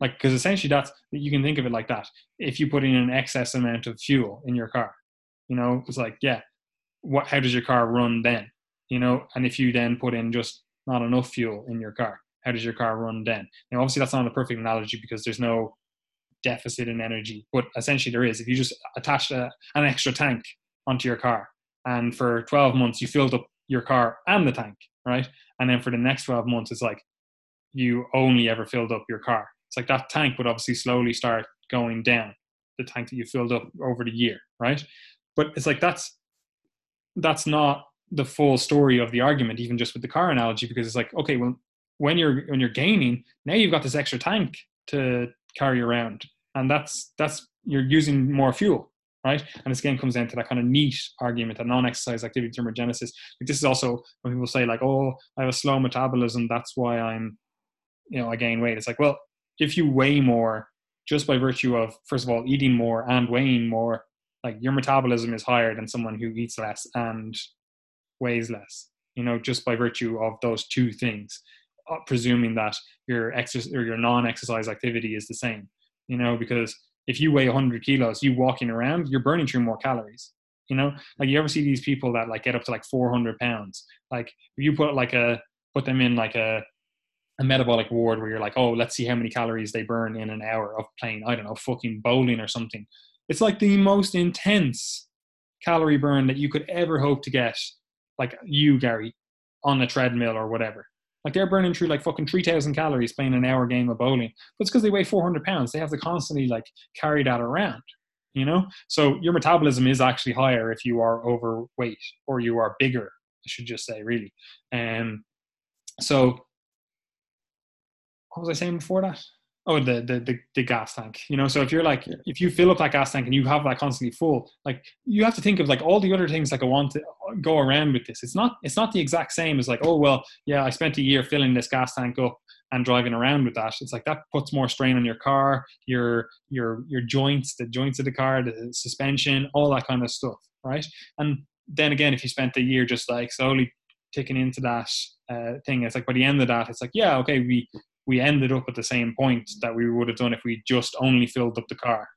Like, because essentially that's you can think of it like that. If you put in an excess amount of fuel in your car, you know, it's like, yeah, what? How does your car run then? You know, and if you then put in just not enough fuel in your car, how does your car run then? Now, obviously, that's not a perfect analogy because there's no deficit in energy, but essentially there is. If you just attach a, an extra tank onto your car, and for 12 months you filled up your car and the tank, right? And then for the next 12 months, it's like you only ever filled up your car. It's like that tank would obviously slowly start going down, the tank that you filled up over the year, right? But it's like that's that's not the full story of the argument, even just with the car analogy, because it's like, okay, well, when you're when you're gaining, now you've got this extra tank to carry around and that's that's you're using more fuel right? And this again comes down to that kind of neat argument that non-exercise activity thermogenesis. Like this is also when people say like oh i have a slow metabolism that's why i'm you know i gain weight. It's like well if you weigh more just by virtue of first of all eating more and weighing more like your metabolism is higher than someone who eats less and weighs less you know just by virtue of those two things uh, presuming that your exercise or your non-exercise activity is the same you know because if you weigh 100 kilos you walking around you're burning through more calories you know? Like you ever see these people that like get up to like 400 pounds? Like if you put like a put them in like a a metabolic ward where you're like oh let's see how many calories they burn in an hour of playing i don't know fucking bowling or something. It's like the most intense calorie burn that you could ever hope to get like you gary on a treadmill or whatever like they're burning through like fucking 3000 calories playing an hour game of bowling. But it's because they weigh 400 pounds. They have to constantly like carry that around you know? So your metabolism is actually higher if you are overweight or you are bigger i should just say really. And um, so what was i saying before that oh the, the, the the gas tank you know? So if you're like if you fill up that gas tank and you have that constantly full like you have to think of like all the other things that go on to go around with this. It's not it's not the exact same as like oh well yeah i spent a year filling this gas tank up and driving around with that. It's like that puts more strain on your car your your your joints the joints of the car the suspension all that kind of stuff right? And then again if you spent a year just like slowly ticking into that uh, thing it's like by the end of that it's like yeah okay we we ended up at the same point that we would have done if we just only filled up the car.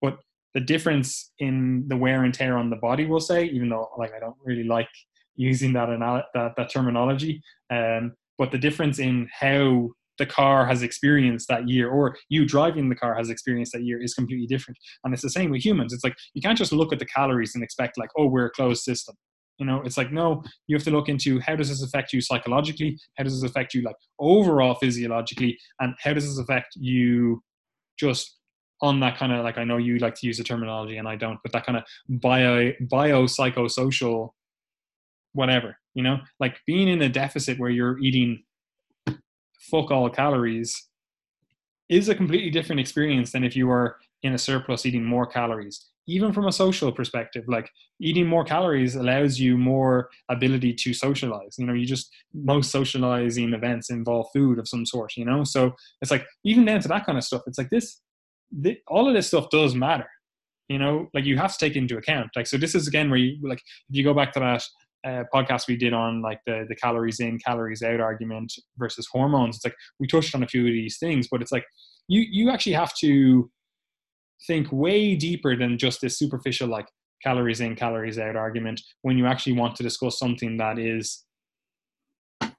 But the difference in the wear and tear on the body, we'll say, even though like I don't really like using that anal- that, that terminology, um, but the difference in how the car has experienced that year or you driving the car has experienced that year is completely different. And it's the same with humans. It's like you can't just look at the calories and expect like oh we're a closed system you know it's like no you have to look into how does this affect you psychologically? How does this affect you like overall physiologically? And how does this affect you just on that kind of like i know you like to use the terminology and i don't but that kind of bio biopsychosocial whatever you know? Like being in a deficit where you're eating fuck all calories is a completely different experience than if you are in a surplus eating more calories even from a social perspective like eating more calories allows you more ability to socialize. You know you just most socializing events involve food of some sort you know? So it's like even down to that kind of stuff it's like this, this all of this stuff does matter you know? Like you have to take into account. Like so this is again where you like if you go back to that uh, podcast we did on like the the calories in calories out argument versus hormones it's like we touched on a few of these things but it's like you you actually have to think way deeper than just this superficial like calories in calories out argument when you actually want to discuss something that is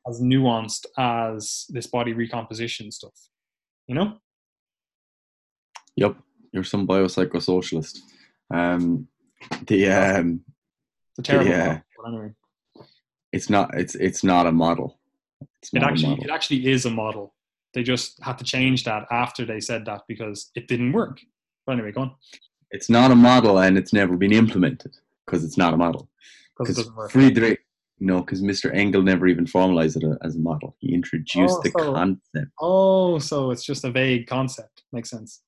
as nuanced as this body recomposition stuff you know? Yep you're some biopsychosocialist. Um the um it's a terrible the, uh, anyway. it's not it's it's not a model. It's it actually model. it actually is a model. They just had to change that after they said that because it didn't work but anyway, go on. It's not a model and it's never been implemented because it's not a model. Because Friedrich, no, because Mr. Engel never even formalized it uh, as a model. He introduced oh, the so, concept. Oh, so it's just a vague concept. Makes sense.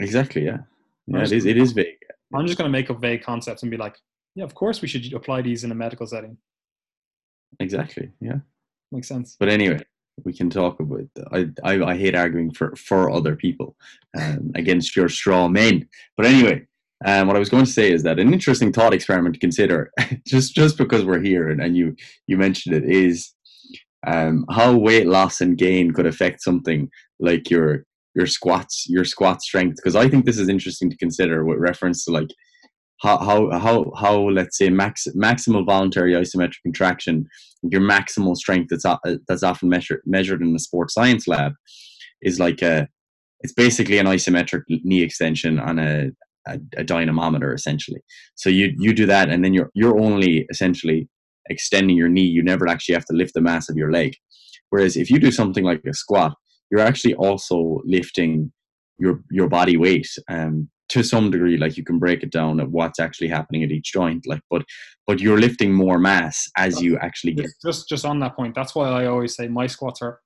Exactly. Yeah. Yeah, it is. It is vague. I'm just going to make up vague concepts and be like, yeah, of course we should apply these in a medical setting. Exactly. Yeah. Makes sense. But anyway, we can talk about. I I, I hate arguing for for other people um, against your straw men. But anyway, um, what I was going to say is that an interesting thought experiment to consider, just just because we're here and, and you you mentioned it, is um, how weight loss and gain could affect something like your your squats, your squat strength. Because I think this is interesting to consider with reference to like how how how how let's say max maximal voluntary isometric contraction your maximal strength that's uh, that's often measured measured in the sports science lab is like a it's basically an isometric knee extension on a, a, a dynamometer essentially. So you you do that and then you're you're only essentially extending your knee. You never actually have to lift the mass of your leg. Whereas if you do something like a squat you're actually also lifting your your body weight um, to some degree like you can break it down at what's actually happening at each joint like but but you're lifting more mass as you actually get just just on that point that's why i always say my squats are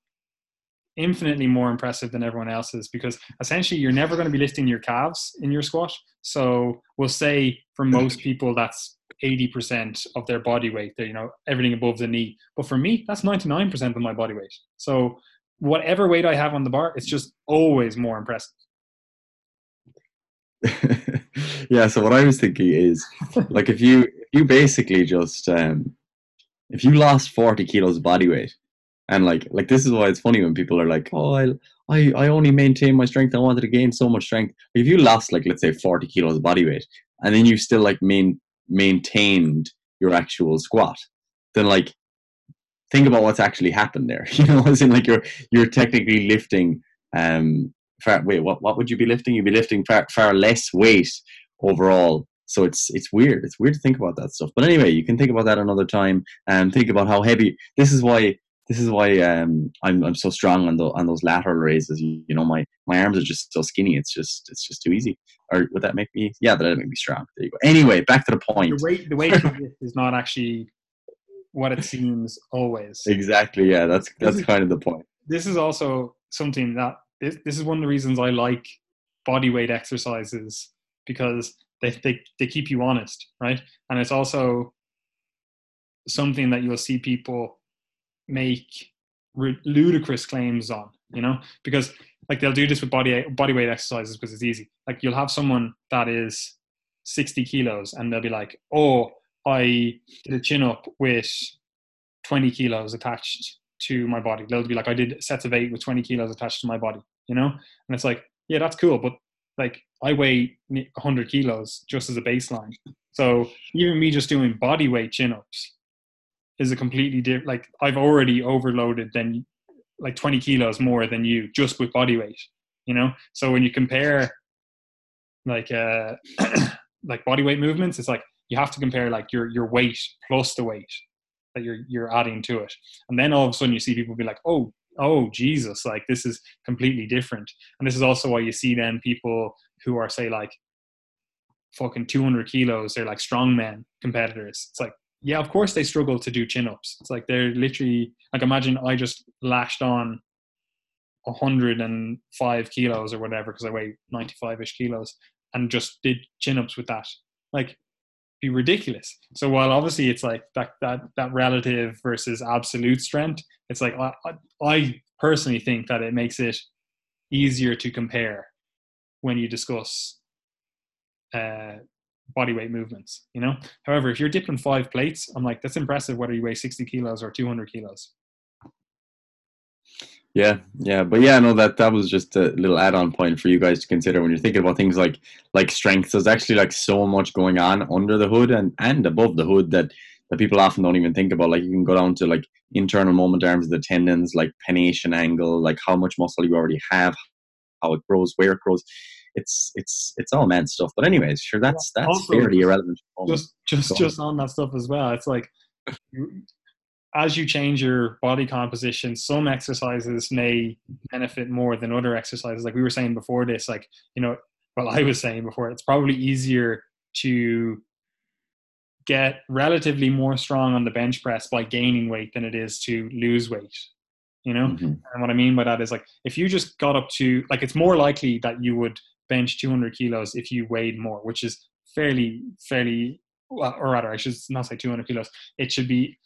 infinitely more impressive than everyone else's because essentially you're never going to be lifting your calves in your squat. So we'll say for most mm-hmm. people that's 80% of their body weight you know everything above the knee. But for me that's 99% of my body weight. So whatever weight i have on the bar it's just always more impressive yeah. So what I was thinking is, like, if you if you basically just um, if you lost forty kilos body weight, and like like this is why it's funny when people are like, oh, I I I only maintain my strength. I wanted to gain so much strength. If you lost like let's say forty kilos body weight, and then you still like main maintained your actual squat, then like think about what's actually happened there. You know, as in like you're you're technically lifting um far wait, what what would you be lifting? You'd be lifting far far less weight overall. So it's it's weird. It's weird to think about that stuff. But anyway, you can think about that another time and think about how heavy this is why this is why um, I'm I'm so strong on the on those lateral raises. You, you, know, my my arms are just so skinny. It's just it's just too easy. Or would that make me? Yeah, that would make me strong. There you go. Anyway, back to the point. The weight the weight is not actually what it seems always. Exactly. Yeah, that's that's is, kind of the point. This is also something that this, this is one of the reasons I like body weight exercises because they, they they keep you honest, right? And it's also something that you'll see people make ludicrous claims on, you know, because like they'll do this with body body weight exercises because it's easy. Like you'll have someone that is 60 kilos and they'll be like, oh, I did a chin up with 20 kilos attached to my body. They'll be like, I did sets of eight with 20 kilos attached to my body, you know? And it's like, yeah, that's cool. But like I weigh 100 kilos just as a baseline. So even me just doing body weight chin ups is a completely different, like I've already overloaded than like 20 kilos more than you just with body weight, you know? So when you compare like, uh, like body weight movements, it's like you have to compare like your your weight plus the weight that you're you're adding to it and then all of a sudden you see people be like oh oh jesus like this is completely different. And this is also why you see then people who are say like fucking 200 kilos they're like strongmen competitors. It's like yeah of course they struggle to do chin-ups. It's like they're literally like imagine i just lashed on 105 kilos or whatever because i weigh 95ish kilos and just did chin-ups with that. Like be ridiculous. So while obviously it's like that that that relative versus absolute strength, it's like I, I personally think that it makes it easier to compare when you discuss uh, body weight movements. You know, however, if you're dipping five plates, I'm like that's impressive whether you weigh 60 kilos or 200 kilos. Yeah, yeah, but yeah, no, that that was just a little add-on point for you guys to consider when you're thinking about things like like strength. There's actually like so much going on under the hood and and above the hood that that people often don't even think about. Like you can go down to like internal moment arms of the tendons, like pennation angle, like how much muscle you already have, how it grows, where it grows. It's it's it's all mad stuff. But anyways, sure, that's that's also, fairly irrelevant. Just just just on that stuff as well. It's like as you change your body composition, some exercises may benefit more than other exercises. Like we were saying before this, like, you know, well, I was saying before, it's probably easier to get relatively more strong on the bench press by gaining weight than it is to lose weight. You know? Mm-hmm. And what I mean by that is like, if you just got up to, like, it's more likely that you would bench 200 kilos if you weighed more, which is fairly, fairly, well, or rather, I should not say 200 kilos. It should be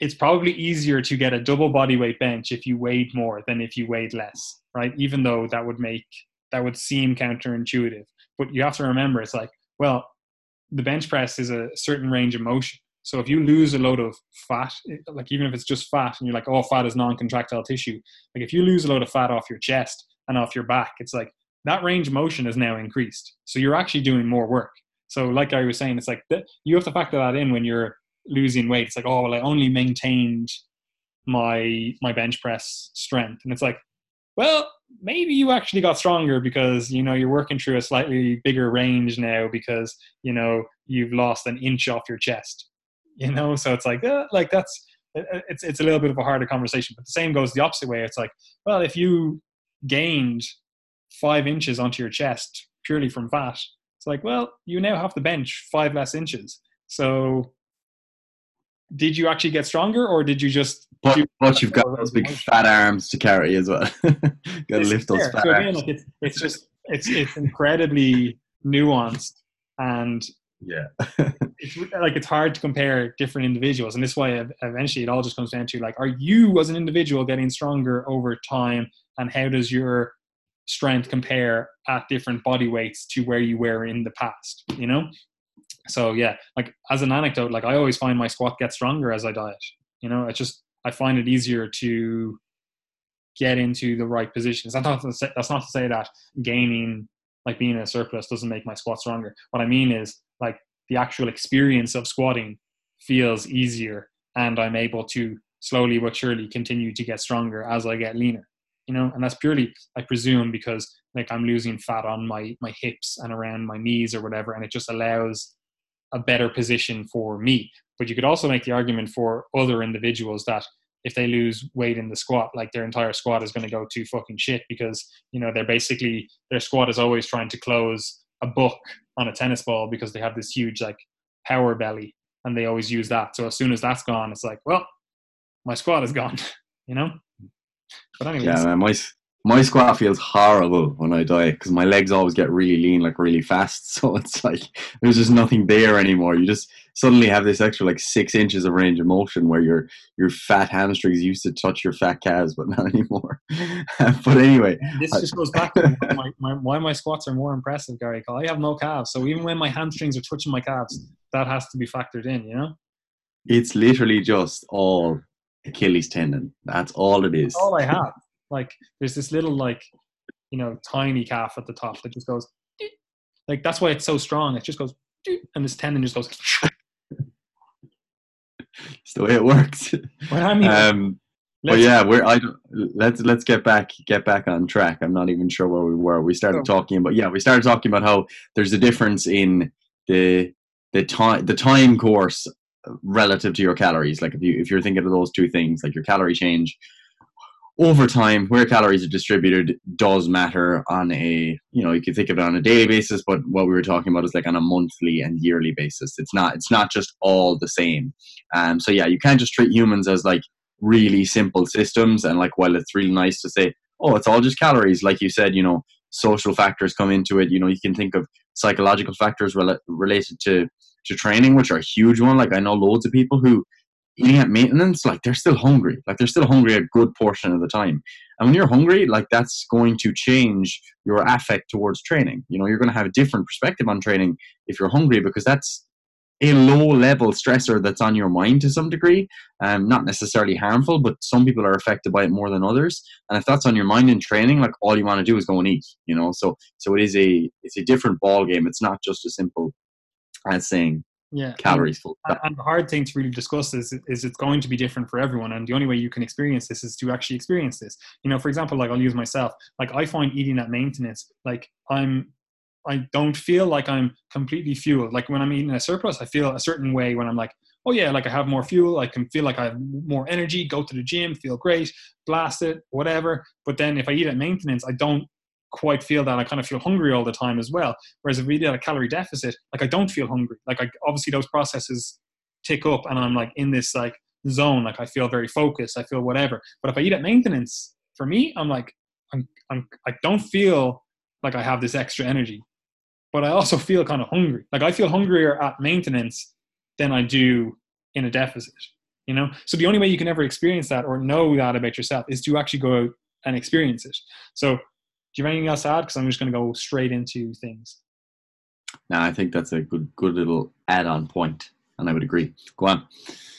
it's probably easier to get a double body weight bench if you weighed more than if you weighed less, right? Even though that would make that would seem counterintuitive. But you have to remember it's like, well, the bench press is a certain range of motion. So if you lose a load of fat, like even if it's just fat and you're like, oh, fat is non-contractile tissue, like if you lose a load of fat off your chest and off your back, it's like that range of motion is now increased. So you're actually doing more work. So like I was saying, it's like you have to factor that in when you're losing weight. It's like, oh, well, I only maintained my my bench press strength, and it's like, well, maybe you actually got stronger because you know you're working through a slightly bigger range now because you know you've lost an inch off your chest. You know, so it's like, uh, like that's it's it's a little bit of a harder conversation. But the same goes the opposite way. It's like, well, if you gained five inches onto your chest purely from fat, it's like, well, you now have to bench five less inches. So did you actually get stronger or did you just but, but you've got those big fat arms to carry as well. Got to lift those fat so arms. Like it's, it's just it's it's incredibly nuanced and yeah. it's like it's hard to compare different individuals and this is why eventually it all just comes down to like are you as an individual getting stronger over time and how does your strength compare at different body weights to where you were in the past you know so yeah like as an anecdote like i always find my squat gets stronger as i diet. You know it's just i find it easier to get into the right positions that's not to say, that's not to say that gaining like being in a surplus doesn't make my squat stronger. What i mean is like the actual experience of squatting feels easier and i'm able to slowly but surely continue to get stronger as i get leaner you know? And that's purely i presume because like i'm losing fat on my my hips and around my knees or whatever and it just allows a better position for me. But you could also make the argument for other individuals that if they lose weight in the squat like their entire squat is going to go to fucking shit because you know they're basically their squat is always trying to close a book on a tennis ball because they have this huge like power belly and they always use that. So as soon as that's gone it's like well my squat is gone you know? But anyway, yeah, man, my my squat feels horrible when I die because my legs always get really lean, like really fast. So it's like there's just nothing there anymore. You just suddenly have this extra like six inches of range of motion where your your fat hamstrings used to touch your fat calves, but not anymore. but anyway, this just goes back to my, my, why my squats are more impressive, Gary. Cause I have no calves, so even when my hamstrings are touching my calves, that has to be factored in. You know, it's literally just all Achilles tendon. That's all it is. That's all I have. Like there's this little like you know tiny calf at the top that just goes like that's why it's so strong. It just goes and this tendon just goes. it's the way it works. Well, I mean, um, but yeah, we're I let's let's get back get back on track. I'm not even sure where we were. We started oh. talking about yeah, we started talking about how there's a difference in the the time the time course relative to your calories. Like if you if you're thinking of those two things, like your calorie change over time, where calories are distributed does matter on a you know you can think of it on a daily basis, but what we were talking about is like on a monthly and yearly basis. It's not it's not just all the same. Um, so yeah, you can't just treat humans as like really simple systems. And like while it's really nice to say, oh, it's all just calories, like you said, you know, social factors come into it. You know, you can think of psychological factors rel- related to to training, which are a huge one. Like I know loads of people who at maintenance, like they're still hungry. Like they're still hungry a good portion of the time. And when you're hungry, like that's going to change your affect towards training. You know, you're going to have a different perspective on training if you're hungry because that's a low level stressor that's on your mind to some degree. Um, not necessarily harmful, but some people are affected by it more than others. And if that's on your mind in training, like all you want to do is go and eat, you know. So so it is a it's a different ball game. It's not just a simple as saying yeah calories full and, and the hard thing to really discuss is is it's going to be different for everyone and the only way you can experience this is to actually experience this. You know for example like i'll use myself. Like i find eating at maintenance like i'm i don't feel like i'm completely fueled. Like when i'm eating a surplus i feel a certain way when i'm like oh yeah like i have more fuel. I can feel like i have more energy go to the gym feel great blast it whatever. But then if i eat at maintenance i don't quite feel that. I kind of feel hungry all the time as well. Whereas if we did a calorie deficit, like I don't feel hungry. Like I, obviously those processes tick up and I'm like in this like zone. Like I feel very focused. I feel whatever. But if I eat at maintenance, for me, I'm like, I'm, I'm, I don't feel like I have this extra energy, but I also feel kind of hungry. Like I feel hungrier at maintenance than I do in a deficit. You know, so the only way you can ever experience that or know that about yourself is to actually go out and experience it. So do you have anything else to add? Because I'm just going to go straight into things. No, I think that's a good, good little add-on point, and I would agree. Go on.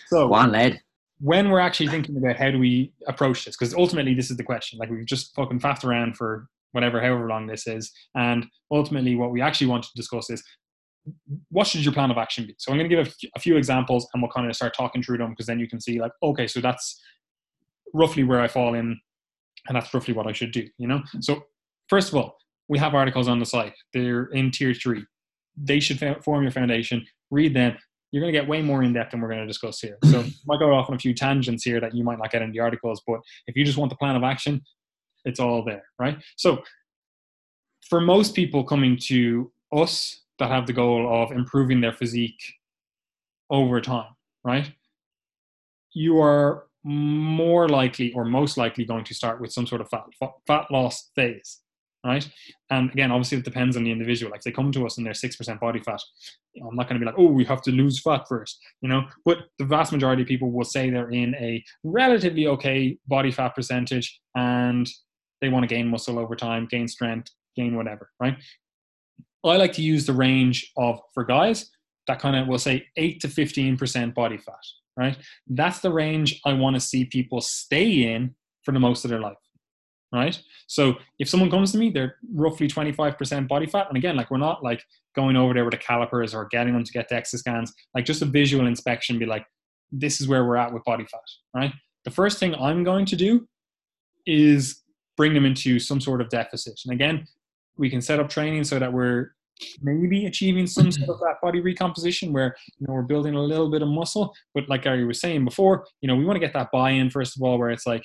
So, go on, lad. When we're actually thinking about how do we approach this, because ultimately this is the question. Like we've just fucking faffed around for whatever, however long this is, and ultimately what we actually want to discuss is what should your plan of action be? So I'm going to give a few examples, and we'll kind of start talking through them because then you can see like, okay, so that's roughly where I fall in, and that's roughly what I should do. You know, so First of all, we have articles on the site. They're in tier three. They should form your foundation. Read them. You're going to get way more in depth than we're going to discuss here. So, I might go off on a few tangents here that you might not get in the articles, but if you just want the plan of action, it's all there, right? So, for most people coming to us that have the goal of improving their physique over time, right? You are more likely or most likely going to start with some sort of fat, fat loss phase right? And again, obviously, it depends on the individual. Like, they come to us and they're six percent body fat, I'm not going to be like, oh, we have to lose fat first, you know. But the vast majority of people will say they're in a relatively okay body fat percentage, and they want to gain muscle over time, gain strength, gain whatever, right? I like to use the range of for guys that kind of will say 8 to 15% body fat, right? That's the range I want to see people stay in for the most of their life, right? So if someone comes to me, they're roughly 25% body fat. And again, like we're not like going over there with the calipers or getting them to get DEXA scans, like just a visual inspection, be like, this is where we're at with body fat, right? The first thing I'm going to do is bring them into some sort of deficit. And again, we can set up training so that we're maybe achieving some sort of that body recomposition where you know we're building a little bit of muscle but like i was saying before you know we want to get that buy-in first of all where it's like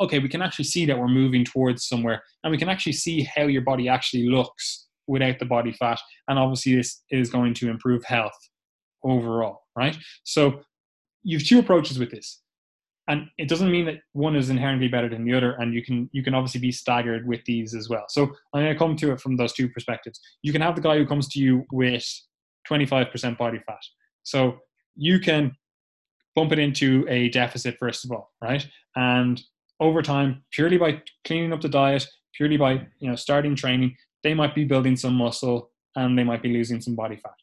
okay we can actually see that we're moving towards somewhere and we can actually see how your body actually looks without the body fat and obviously this is going to improve health overall right? So you have two approaches with this and it doesn't mean that one is inherently better than the other and you can you can obviously be staggered with these as well. So i'm going to come to it from those two perspectives. You can have the guy who comes to you with 25% body fat. So you can bump it into a deficit first of all right? And over time purely by cleaning up the diet purely by you know starting training they might be building some muscle and they might be losing some body fat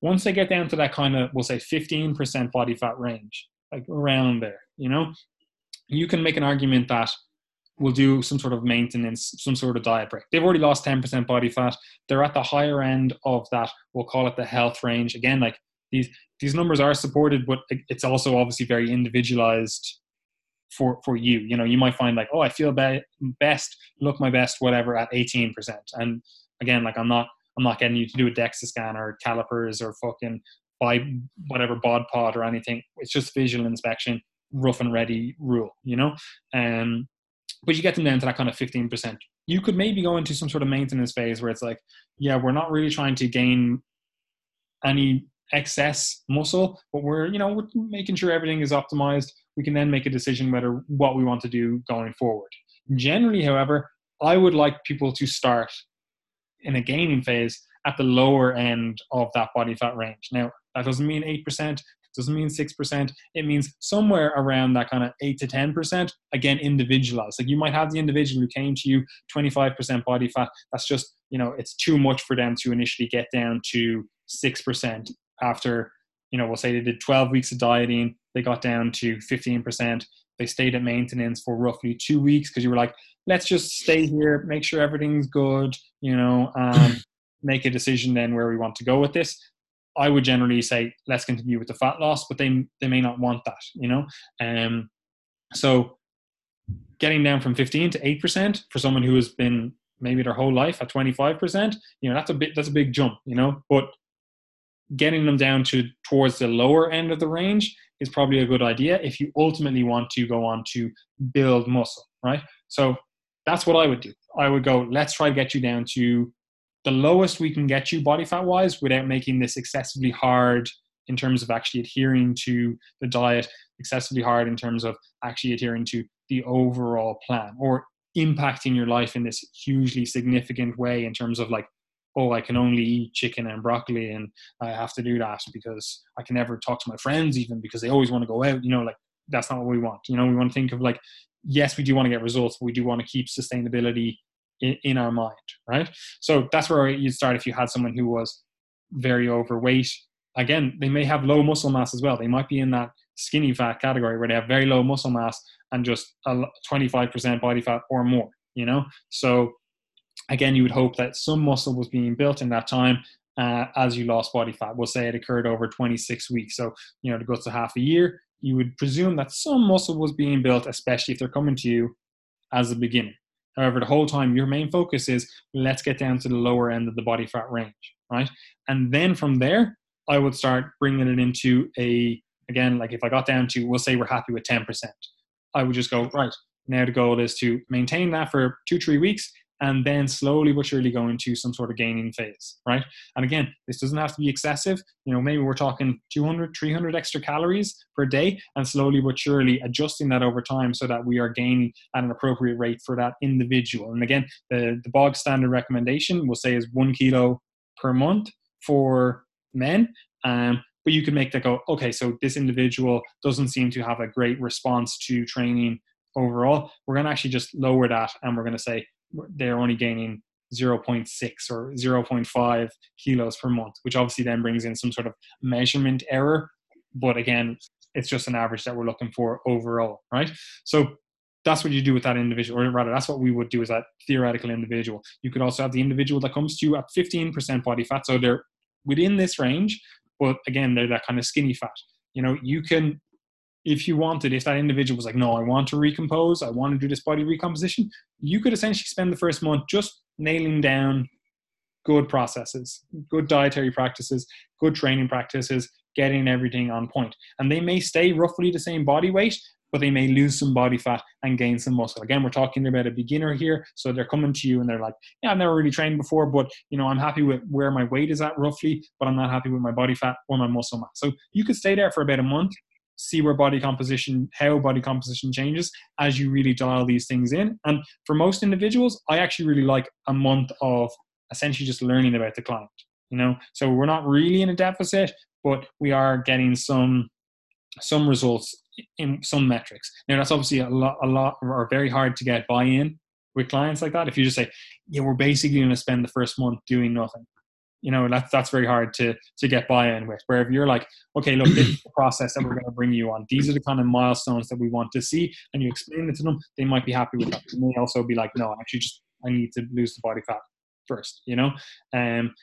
once they get down to that kind of we'll say 15% body fat range like around there, you know? You can make an argument that we'll do some sort of maintenance, some sort of diet break. They've already lost 10% body fat. They're at the higher end of that, we'll call it the health range. Again, like these these numbers are supported, but it's also obviously very individualized for for you. You know, you might find like, oh, I feel be- best, look my best, whatever, at 18%. And again, like I'm not I'm not getting you to do a DEXA scan or calipers or fucking buy whatever bod pod or anything. It's just visual inspection, rough and ready rule, you know. Um, but you get them down to that kind of fifteen percent. You could maybe go into some sort of maintenance phase where it's like, yeah, we're not really trying to gain any excess muscle, but we're you know we're making sure everything is optimized. We can then make a decision whether what we want to do going forward. Generally, however, I would like people to start in a gaining phase at the lower end of that body fat range. Now, that doesn't mean 8%, doesn't mean 6%. It means somewhere around that kind of 8 to 10%, again, individualized. Like you might have the individual who came to you 25% body fat. That's just, you know, it's too much for them to initially get down to 6% after, you know, we'll say they did 12 weeks of dieting, they got down to 15%. They stayed at maintenance for roughly two weeks because you were like, let's just stay here, make sure everything's good, you know, um, make a decision then where we want to go with this. I would generally say let's continue with the fat loss, but they they may not want that, you know. Um, so getting down from 15 to 8 percent for someone who has been maybe their whole life at 25 percent, you know, that's a bit that's a big jump, you know. But getting them down to towards the lower end of the range is probably a good idea if you ultimately want to go on to build muscle, right? So that's what I would do. I would go, let's try to get you down to the lowest we can get you body fat wise without making this excessively hard in terms of actually adhering to the diet, excessively hard in terms of actually adhering to the overall plan or impacting your life in this hugely significant way in terms of like, oh, I can only eat chicken and broccoli and I have to do that because I can never talk to my friends even because they always want to go out. You know, like that's not what we want. You know, we want to think of like, yes, we do want to get results, but we do want to keep sustainability in, in our mind, right? So that's where you'd start if you had someone who was very overweight. Again, they may have low muscle mass as well. They might be in that skinny fat category where they have very low muscle mass and just a 25% body fat or more, you know? So again, you would hope that some muscle was being built in that time uh, as you lost body fat. We'll say it occurred over 26 weeks. So, you know, to go to half a year, you would presume that some muscle was being built, especially if they're coming to you as a beginner. However, the whole time your main focus is let's get down to the lower end of the body fat range, right? And then from there, I would start bringing it into a again, like if I got down to, we'll say we're happy with 10%, I would just go, right, now the goal is to maintain that for two, three weeks and then slowly but surely go into some sort of gaining phase, right? And again, this doesn't have to be excessive. You know, maybe we're talking 200, 300 extra calories per day, and slowly but surely adjusting that over time so that we are gaining at an appropriate rate for that individual. And again, the, the bog standard recommendation we'll say is one kilo per month for men. Um, but you can make that go, okay, so this individual doesn't seem to have a great response to training overall. We're going to actually just lower that and we're going to say they're only gaining 0.6 or 0.5 kilos per month, which obviously then brings in some sort of measurement error. But again, it's just an average that we're looking for overall, right? So that's what you do with that individual, or rather, that's what we would do with that theoretical individual. You could also have the individual that comes to you at 15% body fat, so they're within this range, but again, they're that kind of skinny fat. You know, you can, if you wanted, if that individual was like, no, I want to recompose, I want to do this body recomposition, you could essentially spend the first month just nailing down good processes, good dietary practices, good training practices, getting everything on point. And they may stay roughly the same body weight, but they may lose some body fat and gain some muscle. Again, we're talking about a beginner here, so they're coming to you and they're like, "Yeah, I've never really trained before, but you know, I'm happy with where my weight is at roughly, but I'm not happy with my body fat or my muscle mass." So you could stay there for about a month, see where body composition, how body composition changes as you really dial these things in. And for most individuals, I actually really like a month of essentially just learning about the client. You know, so we're not really in a deficit, but we are getting some some results in some metrics. Now that's obviously a lot, a lot, or very hard to get buy-in with clients like that. If you just say, "Yeah, we're basically going to spend the first month doing nothing," you know, that's that's very hard to to get buy-in with. Where if you're like, "Okay, look, this is the process that we're going to bring you on. These are the kind of milestones that we want to see," and you explain it to them, they might be happy with that. They may also be like, "No, actually, just I need to lose the body fat first, you know. Um,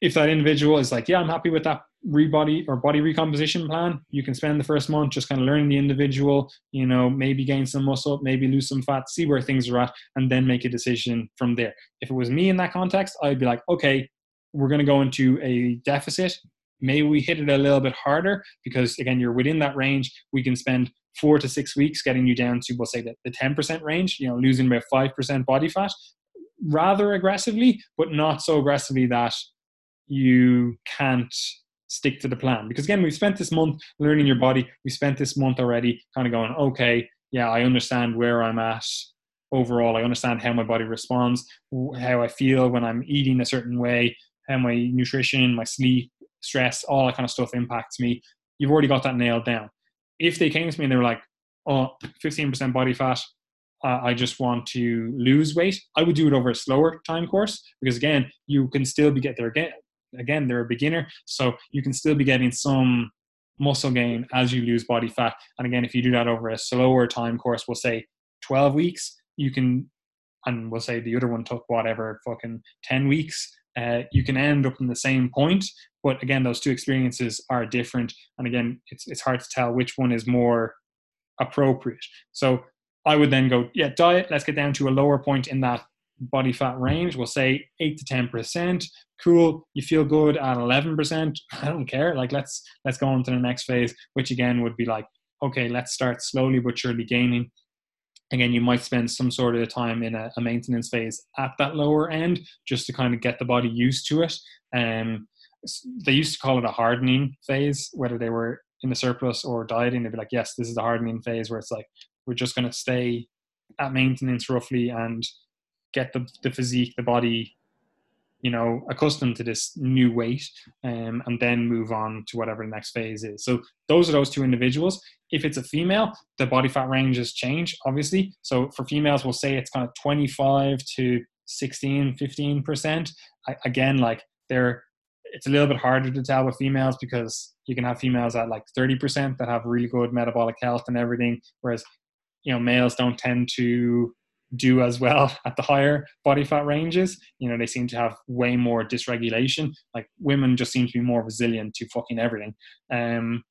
if that individual is like, "Yeah, I'm happy with that rebody or body recomposition plan you can spend the first month just kind of learning the individual you know maybe gain some muscle maybe lose some fat see where things are at and then make a decision from there if it was me in that context i'd be like okay we're going to go into a deficit maybe we hit it a little bit harder because again you're within that range we can spend four to six weeks getting you down to we'll say the, the 10% range you know losing about 5% body fat rather aggressively but not so aggressively that you can't stick to the plan. Because again, we've spent this month learning your body. We spent this month already kind of going, okay, yeah, I understand where I'm at overall. I understand how my body responds, how I feel when I'm eating a certain way, how my nutrition, my sleep, stress, all that kind of stuff impacts me. You've already got that nailed down. If they came to me and they were like, oh, 15% body fat, uh, I just want to lose weight, I would do it over a slower time course because again, you can still be get there again again they're a beginner so you can still be getting some muscle gain as you lose body fat and again if you do that over a slower time course we'll say 12 weeks you can and we'll say the other one took whatever fucking 10 weeks uh, you can end up in the same point but again those two experiences are different. And again it's, it's hard to tell which one is more appropriate. So i would then go yeah diet let's get down to a lower point in that body fat range. We'll say 8 to 10 percent. Cool. You feel good at 11% i don't care. Like let's let's go on to the next phase which again would be like okay let's start slowly but surely gaining again you might spend some sort of time in a, a maintenance phase at that lower end just to kind of get the body used to it. Um, they used to call it a hardening phase whether they were in the surplus or dieting. They'd be like yes this is the hardening phase where it's like we're just going to stay at maintenance roughly and get the, the physique the body you know accustomed to this new weight um, and then move on to whatever the next phase is. So those are those two individuals. If it's a female the body fat ranges change obviously. So for females we'll say it's kind of 25 to 16 15 percent. Again like they're it's a little bit harder to tell with females because you can have females at like 30% that have really good metabolic health and everything whereas you know males don't tend to do as well at the higher body fat ranges. You know, they seem to have way more dysregulation. Like women just seem to be more resilient to fucking everything. Um,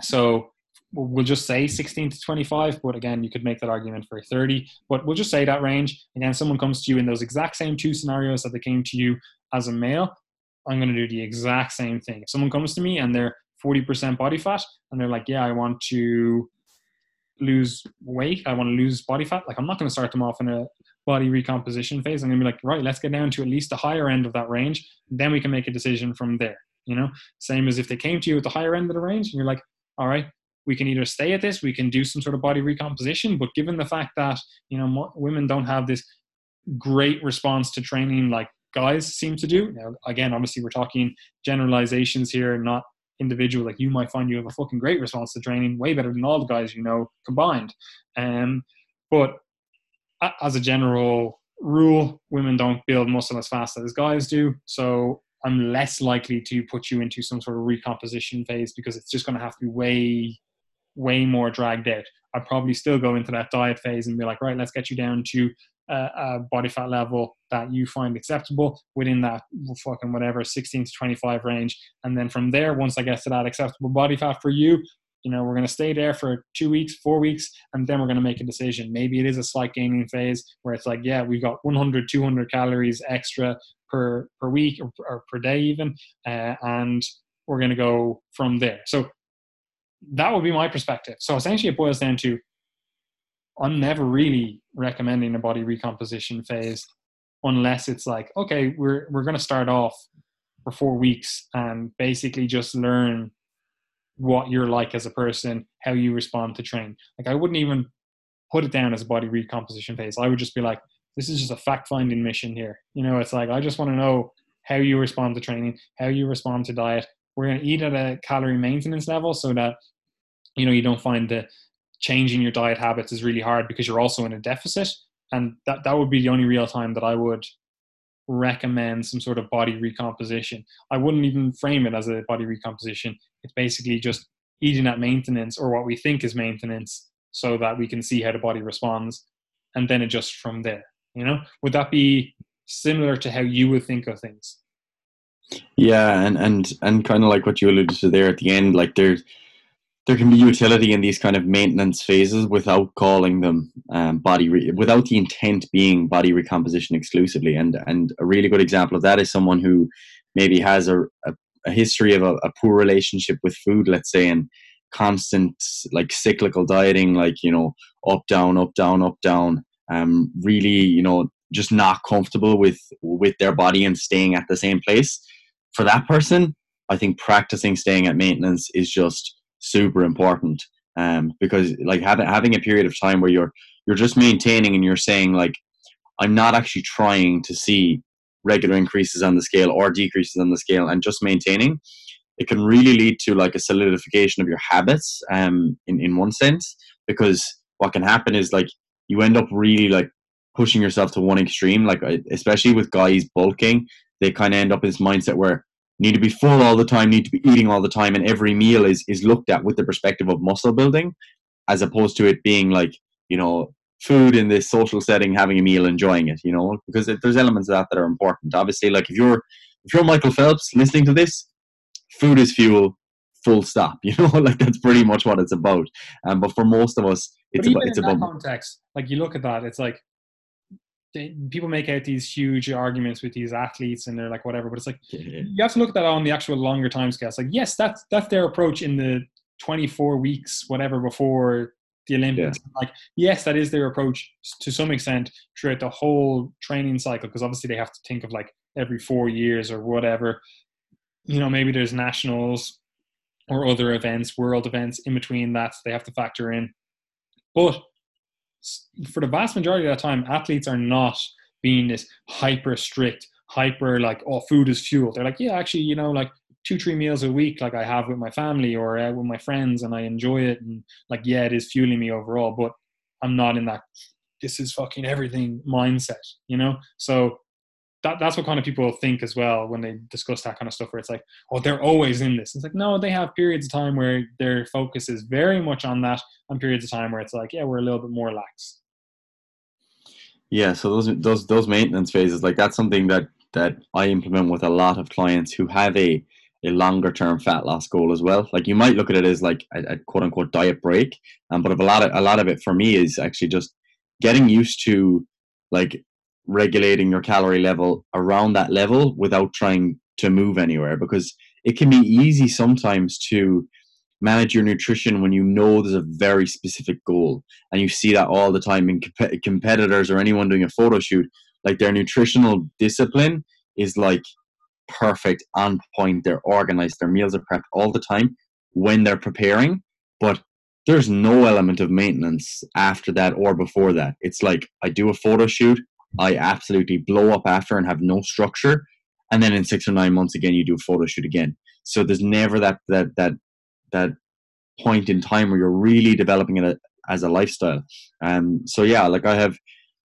so we'll just say 16 to 25, but again, you could make that argument for 30. But we'll just say that range. Again, someone comes to you in those exact same two scenarios that they came to you as a male. I'm going to do the exact same thing. If someone comes to me and they're 40% body fat and they're like, yeah, I want to lose weight, I want to lose body fat, like I'm not going to start them off in a body recomposition phase. I'm going to be like, right, let's get down to at least the higher end of that range. Then we can make a decision from there. You know, same as if they came to you at the higher end of the range and you're like, all right, we can either stay at this, we can do some sort of body recomposition. But given the fact that, you know, women don't have this great response to training like guys seem to do. Now, again, obviously, we're talking generalizations here, not individual, like you might find you have a fucking great response to training, way better than all the guys you know combined. Um, But as a general rule, women don't build muscle as fast as guys do. So I'm less likely to put you into some sort of recomposition phase because it's just going to have to be way, way more dragged out. I'd probably still go into that diet phase and be like, right, let's get you down to a, a body fat level that you find acceptable within that fucking whatever 16 to 25 range. And then from there, once I get to that acceptable body fat for you, you know, we're going to stay there for two weeks, four weeks, and then we're going to make a decision. Maybe it is a slight gaining phase where it's like, yeah, we've got 100, 200 calories extra per, per week or, or per day even, uh, and we're going to go from there. So that would be my perspective. So essentially, it boils down to I'm never really recommending a body recomposition phase unless it's like, okay, we're we're to start off for four weeks and basically just learn what you're like as a person, how you respond to train. Like I wouldn't even put it down as a body recomposition phase. I would just be like, this is just a fact finding mission here. You know, it's like I just want to know how you respond to training, how you respond to diet. We're to eat at a calorie maintenance level so that you know you don't find that changing your diet habits is really hard because you're also in a deficit and that that would be the only real time that I would recommend some sort of body recomposition. I wouldn't even frame it as a body recomposition. It's basically just eating at maintenance or what we think is maintenance so that we can see how the body responds and then adjust from there. You know, would that be similar to how you would think of things? Yeah, and and and kind of like what you alluded to there at the end, like there's there can be utility in these kind of maintenance phases without calling them um, body re- without the intent being body recomposition exclusively. And and a really good example of that is someone who maybe has a, a, a history of a, a, poor relationship with food let's say and constant like cyclical dieting like you know up down up down up down um really you know just not comfortable with with their body and staying at the same place. For that person i think practicing staying at maintenance is just super important um, because like having having a period of time where you're you're just maintaining and you're saying like I'm not actually trying to see regular increases on the scale or decreases on the scale and just maintaining it can really lead to like a solidification of your habits um in, in one sense because what can happen is like you end up really like pushing yourself to one extreme like especially with guys bulking they kind of end up in this mindset where need to be full all the time, need to be eating all the time, and every meal is is looked at with the perspective of muscle building, as opposed to it being like you know food in this social setting, having a meal, enjoying it. You know, because it, there's elements of that that are important. Obviously, like if you're if you're Michael Phelps listening to this, food is fuel. Full stop. You know, like that's pretty much what it's about. Um, but for most of us, it's about it's about context. Like you look at that, it's like they, people make out these huge arguments with these athletes and they're like whatever but it's like yeah. you have to look at that on the actual longer time scale it's like yes that's that's their approach in the 24 weeks whatever before the olympics yeah. like yes that is their approach to some extent throughout the whole training cycle because obviously they have to think of like every four years or whatever you know maybe there's nationals or other events world events in between that they have to factor in but for the vast majority of that time, athletes are not being this hyper strict, hyper like, oh, food is fuel. They're like, yeah, actually, you know, like two, three meals a week, like I have with my family or uh, with my friends, and I enjoy it. And like, yeah, it is fueling me overall, but I'm not in that this is fucking everything mindset, you know? So that, that's what kind of people think as well when they discuss that kind of stuff where it's like oh they're always in this. It's like no they have periods of time where their focus is very much on that and periods of time where it's like yeah we're a little bit more lax. Yeah so those those those maintenance phases like that's something that that i implement with a lot of clients who have a a longer term fat loss goal as well. Like you might look at it as like a, a quote unquote diet break um, but a lot of a lot of it for me is actually just getting used to like regulating your calorie level around that level without trying to move anywhere because it can be easy sometimes to manage your nutrition when you know there's a very specific goal and you see that all the time in comp- competitors or anyone doing a photo shoot like their nutritional discipline is like perfect on point they're organized their meals are prepped all the time when they're preparing but there's no element of maintenance after that or before that. It's like i do a photo shoot I absolutely blow up after and have no structure. And then in six or nine months again, you do a photo shoot again. So there's never that that that that point in time where you're really developing it as a lifestyle. Um, so yeah, like I have,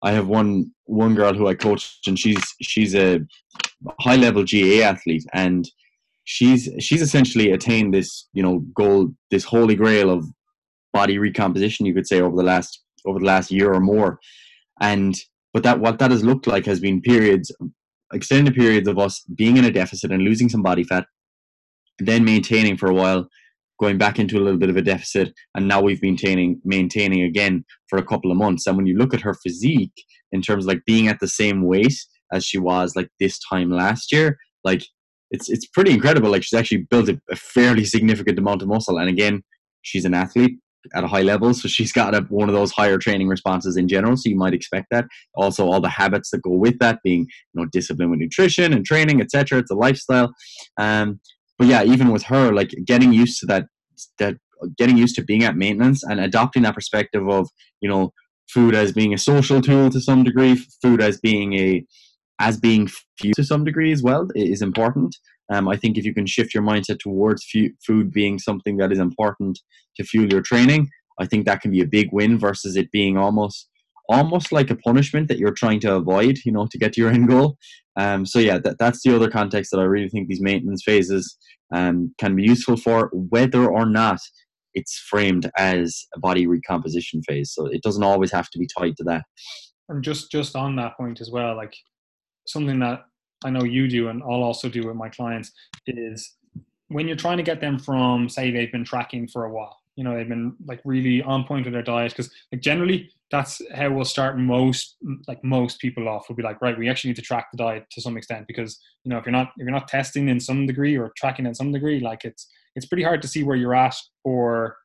I have one one girl who I coach, and she's she's a high level GA athlete, and she's she's essentially attained this you know goal, this holy grail of body recomposition, you could say, over the last over the last year or more, and but that what that has looked like has been periods, extended periods of us being in a deficit and losing some body fat, then maintaining for a while, going back into a little bit of a deficit, and now we've maintaining maintaining again for a couple of months. And when you look at her physique in terms like being at the same weight as she was like this time last year, like it's it's pretty incredible. Like she's actually built a, a fairly significant amount of muscle. And again, she's an athlete at a high level, so she's got a, one of those higher training responses in general. So you might expect that. Also, all the habits that go with that, being you know discipline with nutrition and training, etc. It's a lifestyle. Um, but yeah, even with her, like getting used to that, that getting used to being at maintenance and adopting that perspective of you know food as being a social tool to some degree, food as being a as being few to some degree as well is important. Um, I think if you can shift your mindset towards food being something that is important to fuel your training, I think that can be a big win versus it being almost almost like a punishment that you're trying to avoid, you know, to get to your end goal. Um, so yeah, that, that's the other context that I really think these maintenance phases um, can be useful for, whether or not it's framed as a body recomposition phase. So it doesn't always have to be tied to that. And just just on that point as well, like something that I know you do, and I'll also do with my clients, is when you're trying to get them from, say, they've been tracking for a while, you know, they've been like really on point with their diet, because like generally that's how we'll start most, like most people off. We'll be like, right, we actually need to track the diet to some extent, because you know, if you're not if you're not testing in some degree or tracking in some degree, like it's it's pretty hard to see where you're at or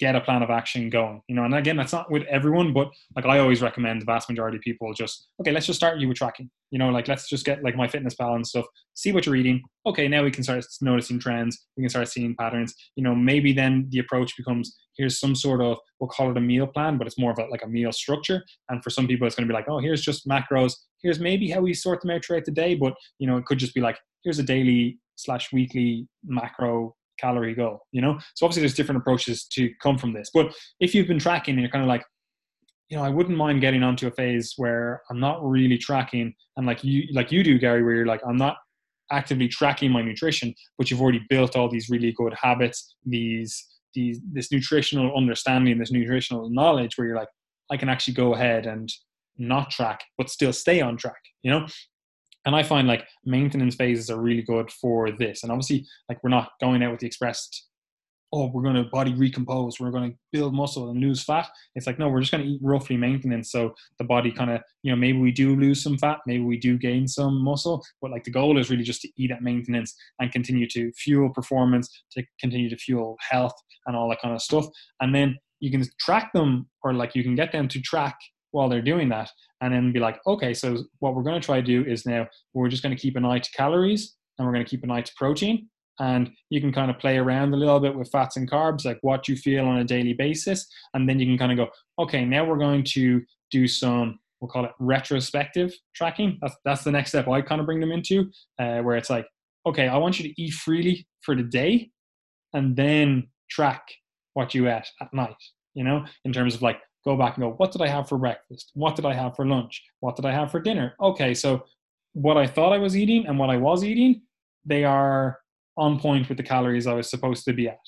get a plan of action going you know? And again that's not with everyone but like i always recommend the vast majority of people just okay let's just start you with tracking you know? Like let's just get like MyFitnessPal and stuff see what you're eating. Okay now we can start noticing trends. We can start seeing patterns. You know maybe then the approach becomes here's some sort of we'll call it a meal plan but it's more of a, like a meal structure. And for some people it's going to be like oh here's just macros. Here's maybe how we sort them out throughout the day but you know it could just be like here's a daily slash weekly macro calorie goal, you know? So obviously there's different approaches to come from this. But if you've been tracking and you're kind of like, you know, I wouldn't mind getting onto a phase where I'm not really tracking and like you like you do, Gary, where you're like, I'm not actively tracking my nutrition, but you've already built all these really good habits, these these this nutritional understanding, this nutritional knowledge where you're like, I can actually go ahead and not track, but still stay on track, you know? And I find like maintenance phases are really good for this. And obviously, like we're not going out with the expressed, oh, we're going to body recompose, we're going to build muscle and lose fat. It's like no, we're just going to eat roughly maintenance, so the body kind of, you know, maybe we do lose some fat, maybe we do gain some muscle, but like the goal is really just to eat at maintenance and continue to fuel performance, to continue to fuel health and all that kind of stuff. And then you can track them, or like you can get them to track while they're doing that and then be like okay so what we're going to try to do is now we're just going to keep an eye to calories and we're going to keep an eye to protein and you can kind of play around a little bit with fats and carbs like what you feel on a daily basis and then you can kind of go okay now we're going to do some we'll call it retrospective tracking. That's, that's the next step i kind of bring them into uh, where it's like okay i want you to eat freely for the day and then track what you ate at night you know in terms of like go back and go, what did I have for breakfast? What did I have for lunch? What did I have for dinner? Okay, so what I thought I was eating and what I was eating, they are on point with the calories I was supposed to be at,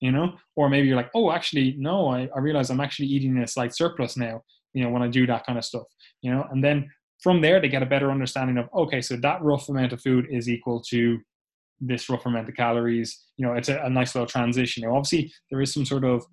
you know? Or maybe you're like, oh, actually, no, I, I realize I'm actually eating a slight surplus now, you know, when I do that kind of stuff, you know? And then from there, they get a better understanding of, okay, so that rough amount of food is equal to this rough amount of calories. You know, it's a, a nice little transition. Know, obviously, there is some sort of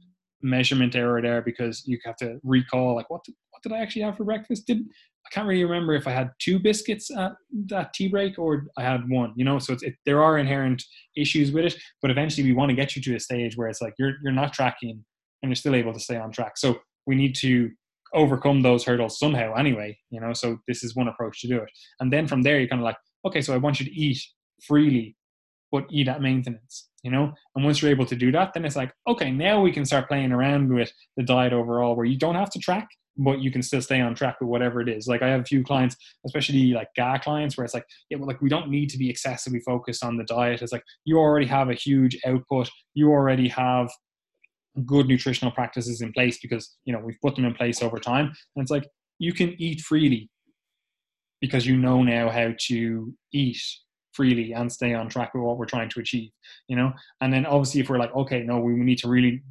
measurement error there because you have to recall like what did, what did I actually have for breakfast? Did I can't really remember if I had two biscuits at that tea break or I had one. You know, so it, there are inherent issues with it, but eventually we want to get you to a stage where it's like you're you're not tracking and you're still able to stay on track. So we need to overcome those hurdles somehow anyway. You know, so this is one approach to do it, and then from there you're kind of like, okay, so I want you to eat freely, but eat at maintenance you know? And once you're able to do that then it's like okay now we can start playing around with the diet overall where you don't have to track but you can still stay on track with whatever it is. Like i have a few clients especially like GA clients where it's like yeah well, like we don't need to be excessively focused on the diet. It's like you already have a huge output. You already have good nutritional practices in place because you know we've put them in place over time. And it's like you can eat freely because you know now how to eat freely and stay on track with what we're trying to achieve you know? And then obviously if we're like okay no we need to really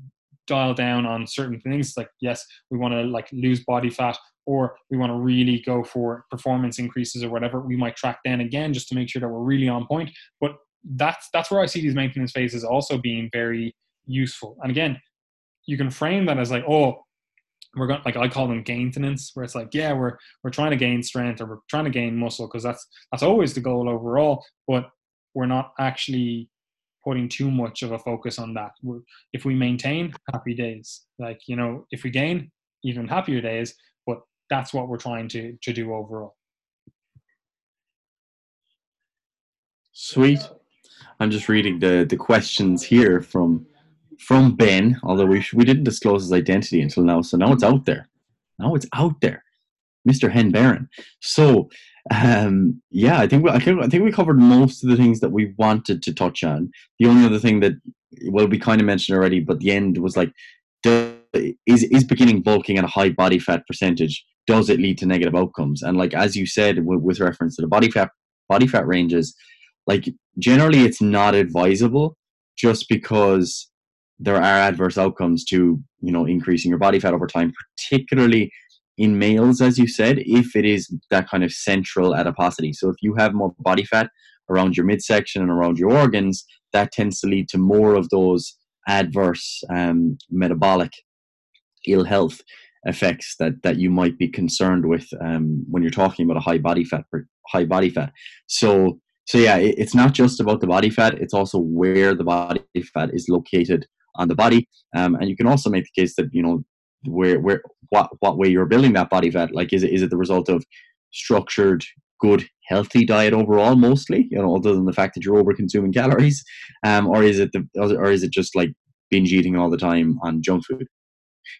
dial down on certain things like yes we want to like lose body fat or we want to really go for performance increases or whatever we might track then again just to make sure that we're really on point. But that's that's where i see these maintenance phases also being very useful. And again you can frame that as like oh we're going like I call them gaintenance, where it's like, yeah, we're we're trying to gain strength or we're trying to gain muscle because that's that's always the goal overall, but we're not actually putting too much of a focus on that. We're, if we maintain, happy days. Like you know, if we gain, even happier days. But that's what we're trying to to do overall. Sweet. I'm just reading the the questions here from from Ben, although we we didn't disclose his identity until now, so now it's out there. Now it's out there, Mr. Hen Baron. So, um, yeah, I think we, I think I think we covered most of the things that we wanted to touch on. The only other thing that well we kind of mentioned already, but the end was like, is is beginning bulking at a high body fat percentage? Does it lead to negative outcomes? And like as you said, with reference to the body fat body fat ranges, like generally it's not advisable just because there are adverse outcomes to you know increasing your body fat over time particularly in males as you said if it is that kind of central adiposity. So if you have more body fat around your midsection and around your organs that tends to lead to more of those adverse um, metabolic ill health effects that that you might be concerned with um, when you're talking about a high body fat high body fat. So so yeah it, it's not just about the body fat it's also where the body fat is located on the body. Um, and you can also make the case that you know where where what what way you're building that body fat. Like is it is it the result of structured, good, healthy diet overall, mostly? You know, other than the fact that you're over consuming calories, um, or is it the or is it just like binge eating all the time on junk food?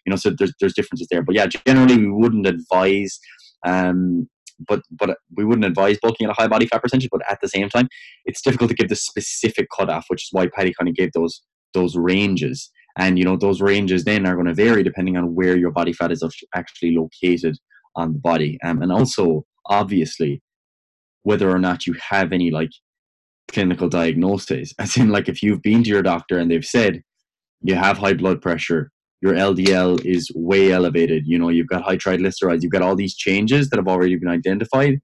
You know, so there's there's differences there. But yeah, generally we wouldn't advise um, but but we wouldn't advise bulking at a high body fat percentage. But at the same time, it's difficult to give the specific cutoff, which is why Patty kind of gave those those ranges. And you know those ranges then are going to vary depending on where your body fat is actually located on the body. Um, and also obviously whether or not you have any like clinical diagnoses as in like if you've been to your doctor and they've said you have high blood pressure your ldl is way elevated you know you've got high triglycerides you've got all these changes that have already been identified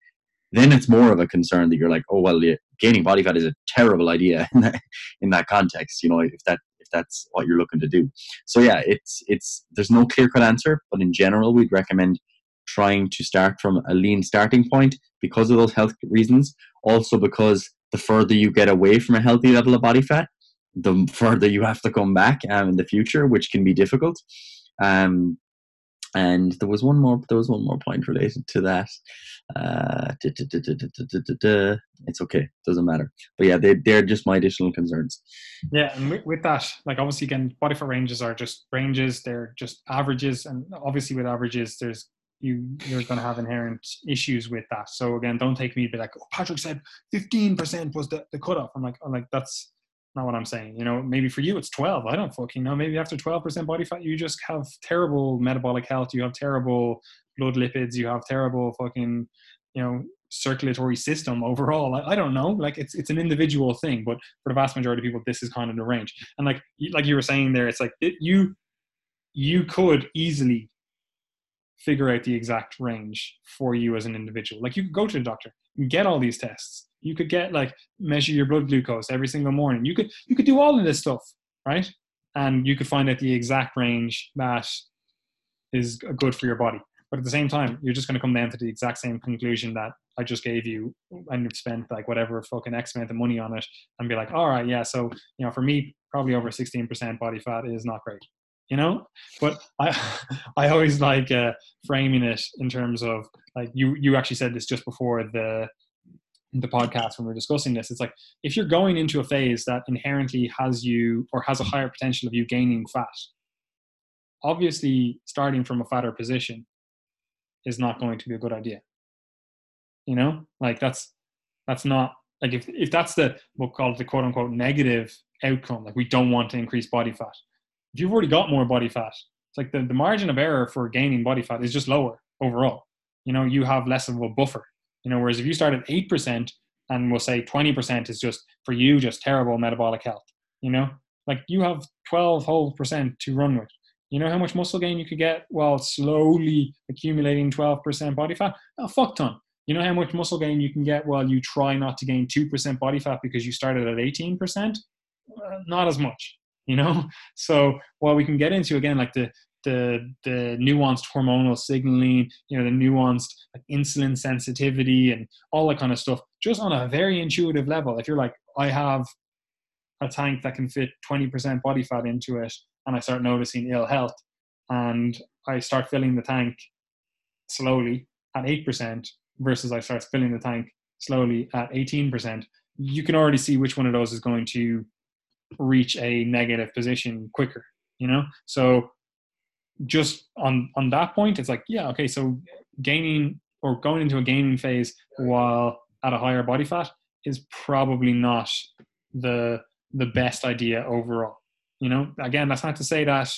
then it's more of a concern that you're like, oh well, gaining body fat is a terrible idea in that, in that context. You know, if that if that's what you're looking to do. So yeah, it's it's there's no clear cut answer, but in general, we'd recommend trying to start from a lean starting point because of those health reasons. Also because the further you get away from a healthy level of body fat, the further you have to come back um, in the future, which can be difficult. Um, and there was one more. There was one more point related to that. Uh, it's okay, doesn't matter. But yeah, they they're just my additional concerns. Yeah, and with, with that, like obviously again, body fat ranges are just ranges. They're just averages, and obviously with averages, there's you you're going to have inherent issues with that. So again, don't take me be like, oh, Patrick said 15% was the, the cutoff. I'm like, I'm like that's not what I'm saying. You know, maybe for you it's 12. I don't fucking know. Maybe after 12% body fat, you just have terrible metabolic health. You have terrible blood lipids. You have terrible fucking, you know, circulatory system overall. I, I, don't know. Like it's it's an individual thing, but for the vast majority of people, this is kind of the range. And like like you were saying there, it's like it, you you could easily figure out the exact range for you as an individual. Like you could go to the doctor, and get all these tests you could get like measure your blood glucose every single morning. You could you could do all of this stuff, right? And you could find out the exact range that is good for your body. But at the same time, you're just going to come down to the exact same conclusion that I just gave you, and you've spent like whatever fucking X amount of money on it, and be like, all right, yeah. So you know, for me, probably over 16% body fat is not great you know but i i always like uh, framing it in terms of like you you actually said this just before the the podcast when we're discussing this it's like if you're going into a phase that inherently has you or has a higher potential of you gaining fat obviously starting from a fatter position is not going to be a good idea you know like that's that's not like if, if that's the what we'll call it the quote unquote negative outcome like we don't want to increase body fat if you've already got more body fat, it's like the, the margin of error for gaining body fat is just lower overall. You know, you have less of a buffer. You know, whereas if you start at eight percent and we'll say twenty percent is just for you just terrible metabolic health. You know, like you have twelve whole percent to run with. You know how much muscle gain you could get while slowly accumulating 12% body fat? A fuck ton. You know how much muscle gain you can get while you try not to gain 2% body fat because you started at 18%? Uh, not as much, you know? So while we can get into, again, like the, the, the nuanced hormonal signaling, you know, the nuanced like insulin sensitivity and all that kind of stuff, just on a very intuitive level, if you're like, I have a tank that can fit 20% body fat into it and I start noticing ill health and I start filling the tank slowly at 8% versus I start filling the tank slowly at 18%, you can already see which one of those is going to reach a negative position quicker, you know? So just on on that point, it's like, yeah, okay, so gaining or going into a gaining phase while at a higher body fat is probably not the the best idea overall. You know, again, that's not to say that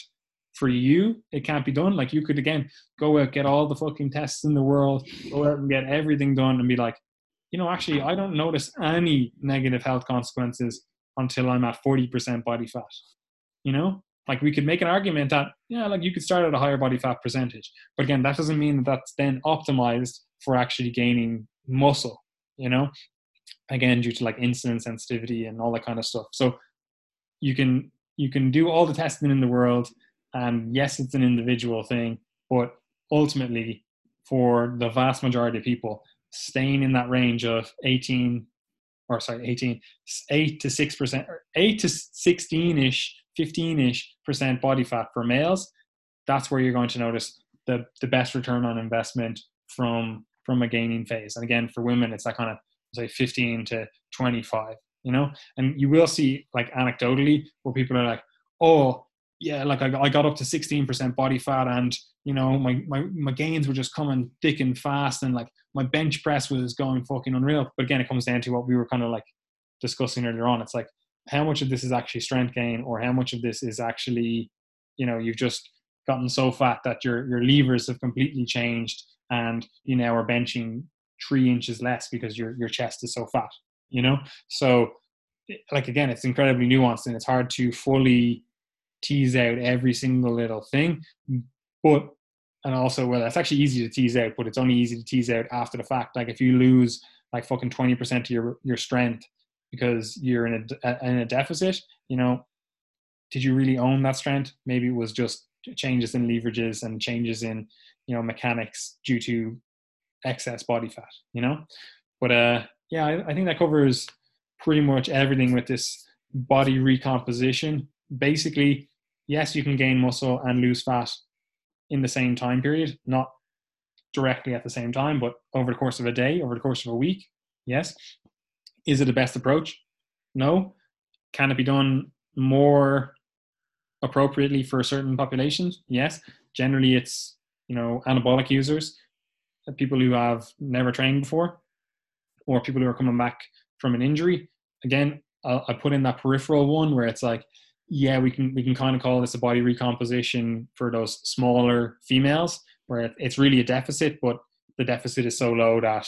for you it can't be done. Like you could again go out, get all the fucking tests in the world, go out and get everything done and be like, you know, actually I don't notice any negative health consequences until I'm at 40% body fat. You know? like we could make an argument that yeah like you could start at a higher body fat percentage. But again that doesn't mean that that's then optimized for actually gaining muscle you know? Again due to like insulin sensitivity and all that kind of stuff. So you can you can do all the testing in the world and yes it's an individual thing but ultimately for the vast majority of people staying in that range of 18 or sorry 18 8 to 6% 8 to 16ish 15-ish percent body fat for males, that's where you're going to notice the, the best return on investment from from a gaining phase. And again, for women, it's that kind of say 15 to 25, you know? And you will see like anecdotally where people are like, oh, yeah, like I, I got up to 16% body fat and, you know, my, my, my gains were just coming thick and fast and like my bench press was going fucking unreal. But again, it comes down to what we were kind of like discussing earlier on. It's like how much of this is actually strength gain or how much of this is actually you know you've just gotten so fat that your your levers have completely changed and you now are benching three inches less because your your chest is so fat you know? So like again it's incredibly nuanced and it's hard to fully tease out every single little thing but and also well that's actually easy to tease out but it's only easy to tease out after the fact. Like if you lose like fucking 20% of your your strength because you're in a in a deficit you know did you really own that strength maybe it was just changes in leverages and changes in you know mechanics due to excess body fat you know but uh yeah I, I think that covers pretty much everything with this body recomposition. Basically, yes, you can gain muscle and lose fat in the same time period, not directly at the same time, but over the course of a day, over the course of a week. Yes. Is it the best approach? No. Can it be done more appropriately for certain populations? Yes. Generally, it's you know anabolic users, uh, people who have never trained before, or people who are coming back from an injury. Again, I put in that peripheral one where it's like, yeah, we can we can kind of call this a body recomposition for those smaller females, where it's really a deficit, but the deficit is so low that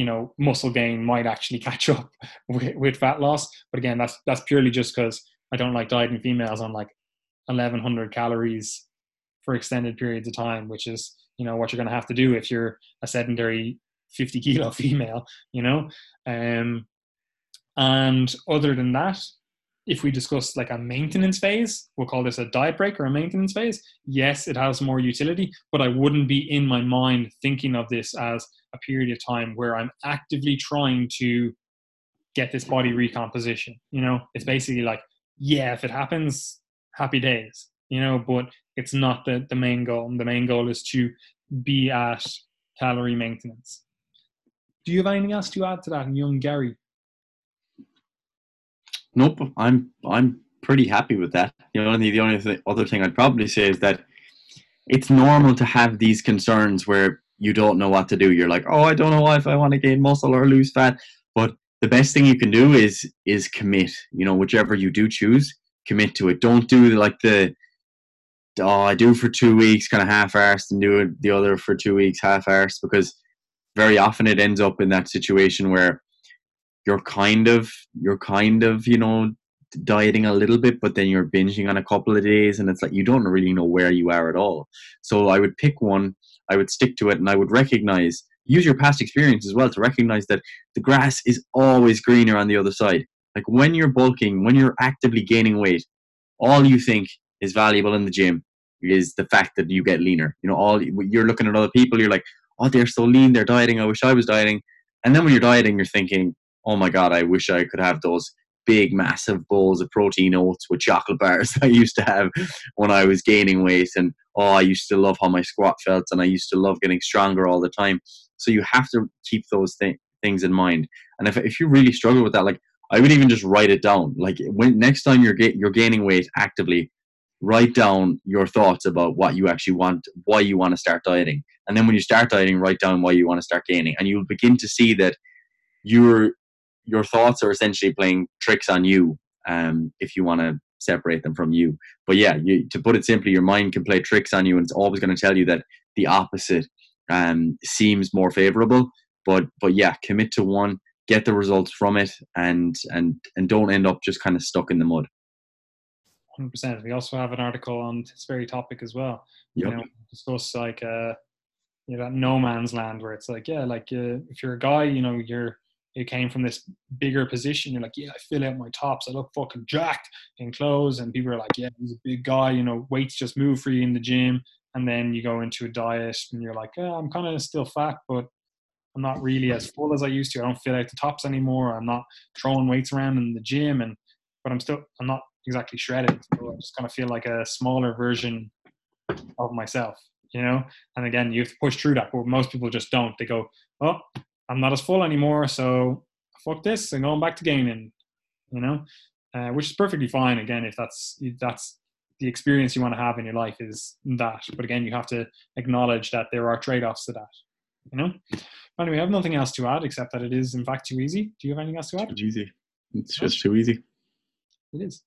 you know muscle gain might actually catch up with, with fat loss. But again, that's that's purely just because I don't like dieting females on like 1100 calories for extended periods of time, which is you know what you're going to have to do if you're a sedentary 50 kilo female. You know, um, and other than that, if we discuss like a maintenance phase, we'll call this a diet break or a maintenance phase. Yes, it has more utility, but I wouldn't be in my mind thinking of this as a period of time where I'm actively trying to get this body recomposition. You know, it's mm-hmm. basically like, yeah, if it happens, happy days, you know, but it's not the, the main goal. The main goal is to be at calorie maintenance. Do you have anything else to add to that, young Gary? Nope, I'm I'm pretty happy with that. The only the only th- other thing I'd probably say is that it's normal to have these concerns where you don't know what to do. You're like, oh, I don't know if I want to gain muscle or lose fat. But the best thing you can do is is commit. You know, whichever you do choose, commit to it. Don't do like the oh, I do for two weeks, kind of half-arsed, and do it the other for two weeks, half-arsed, because very often it ends up in that situation where you're kind of you're kind of you know dieting a little bit, but then you're binging on a couple of days, and it's like you don't really know where you are at all. So I would pick one, I would stick to it, and I would recognize use your past experience as well to recognize that the grass is always greener on the other side. Like when you're bulking, when you're actively gaining weight, all you think is valuable in the gym is the fact that you get leaner. You know, all you're looking at other people, you're like, oh, they're so lean, they're dieting. I wish I was dieting. And then when you're dieting, you're thinking, oh my god, I wish I could have those big, massive bowls of protein oats with chocolate bars I used to have when I was gaining weight. And oh, I used to love how my squat felt, and I used to love getting stronger all the time. So you have to keep those th- things in mind. And if if you really struggle with that, like I would even just write it down. Like when next time you're ga- you're gaining weight actively, write down your thoughts about what you actually want, why you want to start dieting, and then when you start dieting, write down why you want to start gaining, and you'll begin to see that your your thoughts are essentially playing tricks on you. Um, if you want to separate them from you, but yeah, you, to put it simply, your mind can play tricks on you, and it's always going to tell you that the opposite um, seems more favorable. But but yeah, commit to one, get the results from it, and and and don't end up just kind of stuck in the mud. 100%. We also have an article on this very topic as well. Yep. You know, discuss like uh, you know, that no man's land where it's like, yeah, like uh, if you're a guy, you know, you're you came from this bigger position. You're like, yeah, I fill out my tops. I look fucking jacked in clothes, and people are like, yeah, he's a big guy. You know, weights just move for you in the gym. And then you go into a diet, and you're like, I'm kind of still fat, but I'm not really as full as I used to. I don't fill out the tops anymore. I'm not throwing weights around in the gym, and but I'm still I'm not exactly shredded. So I just kind of feel like a smaller version of myself, you know. And again, you have to push through that, but most people just don't. They go, "Oh, I'm not as full anymore, so fuck this, and going back to gaining," you know, uh, which is perfectly fine. Again, if that's if that's the experience you want to have in your life is that. But again, you have to acknowledge that there are trade-offs to that. You know. Anyway, I have nothing else to add except that it is in fact too easy. Do you have anything else to add? Too easy. It's just too easy. It is.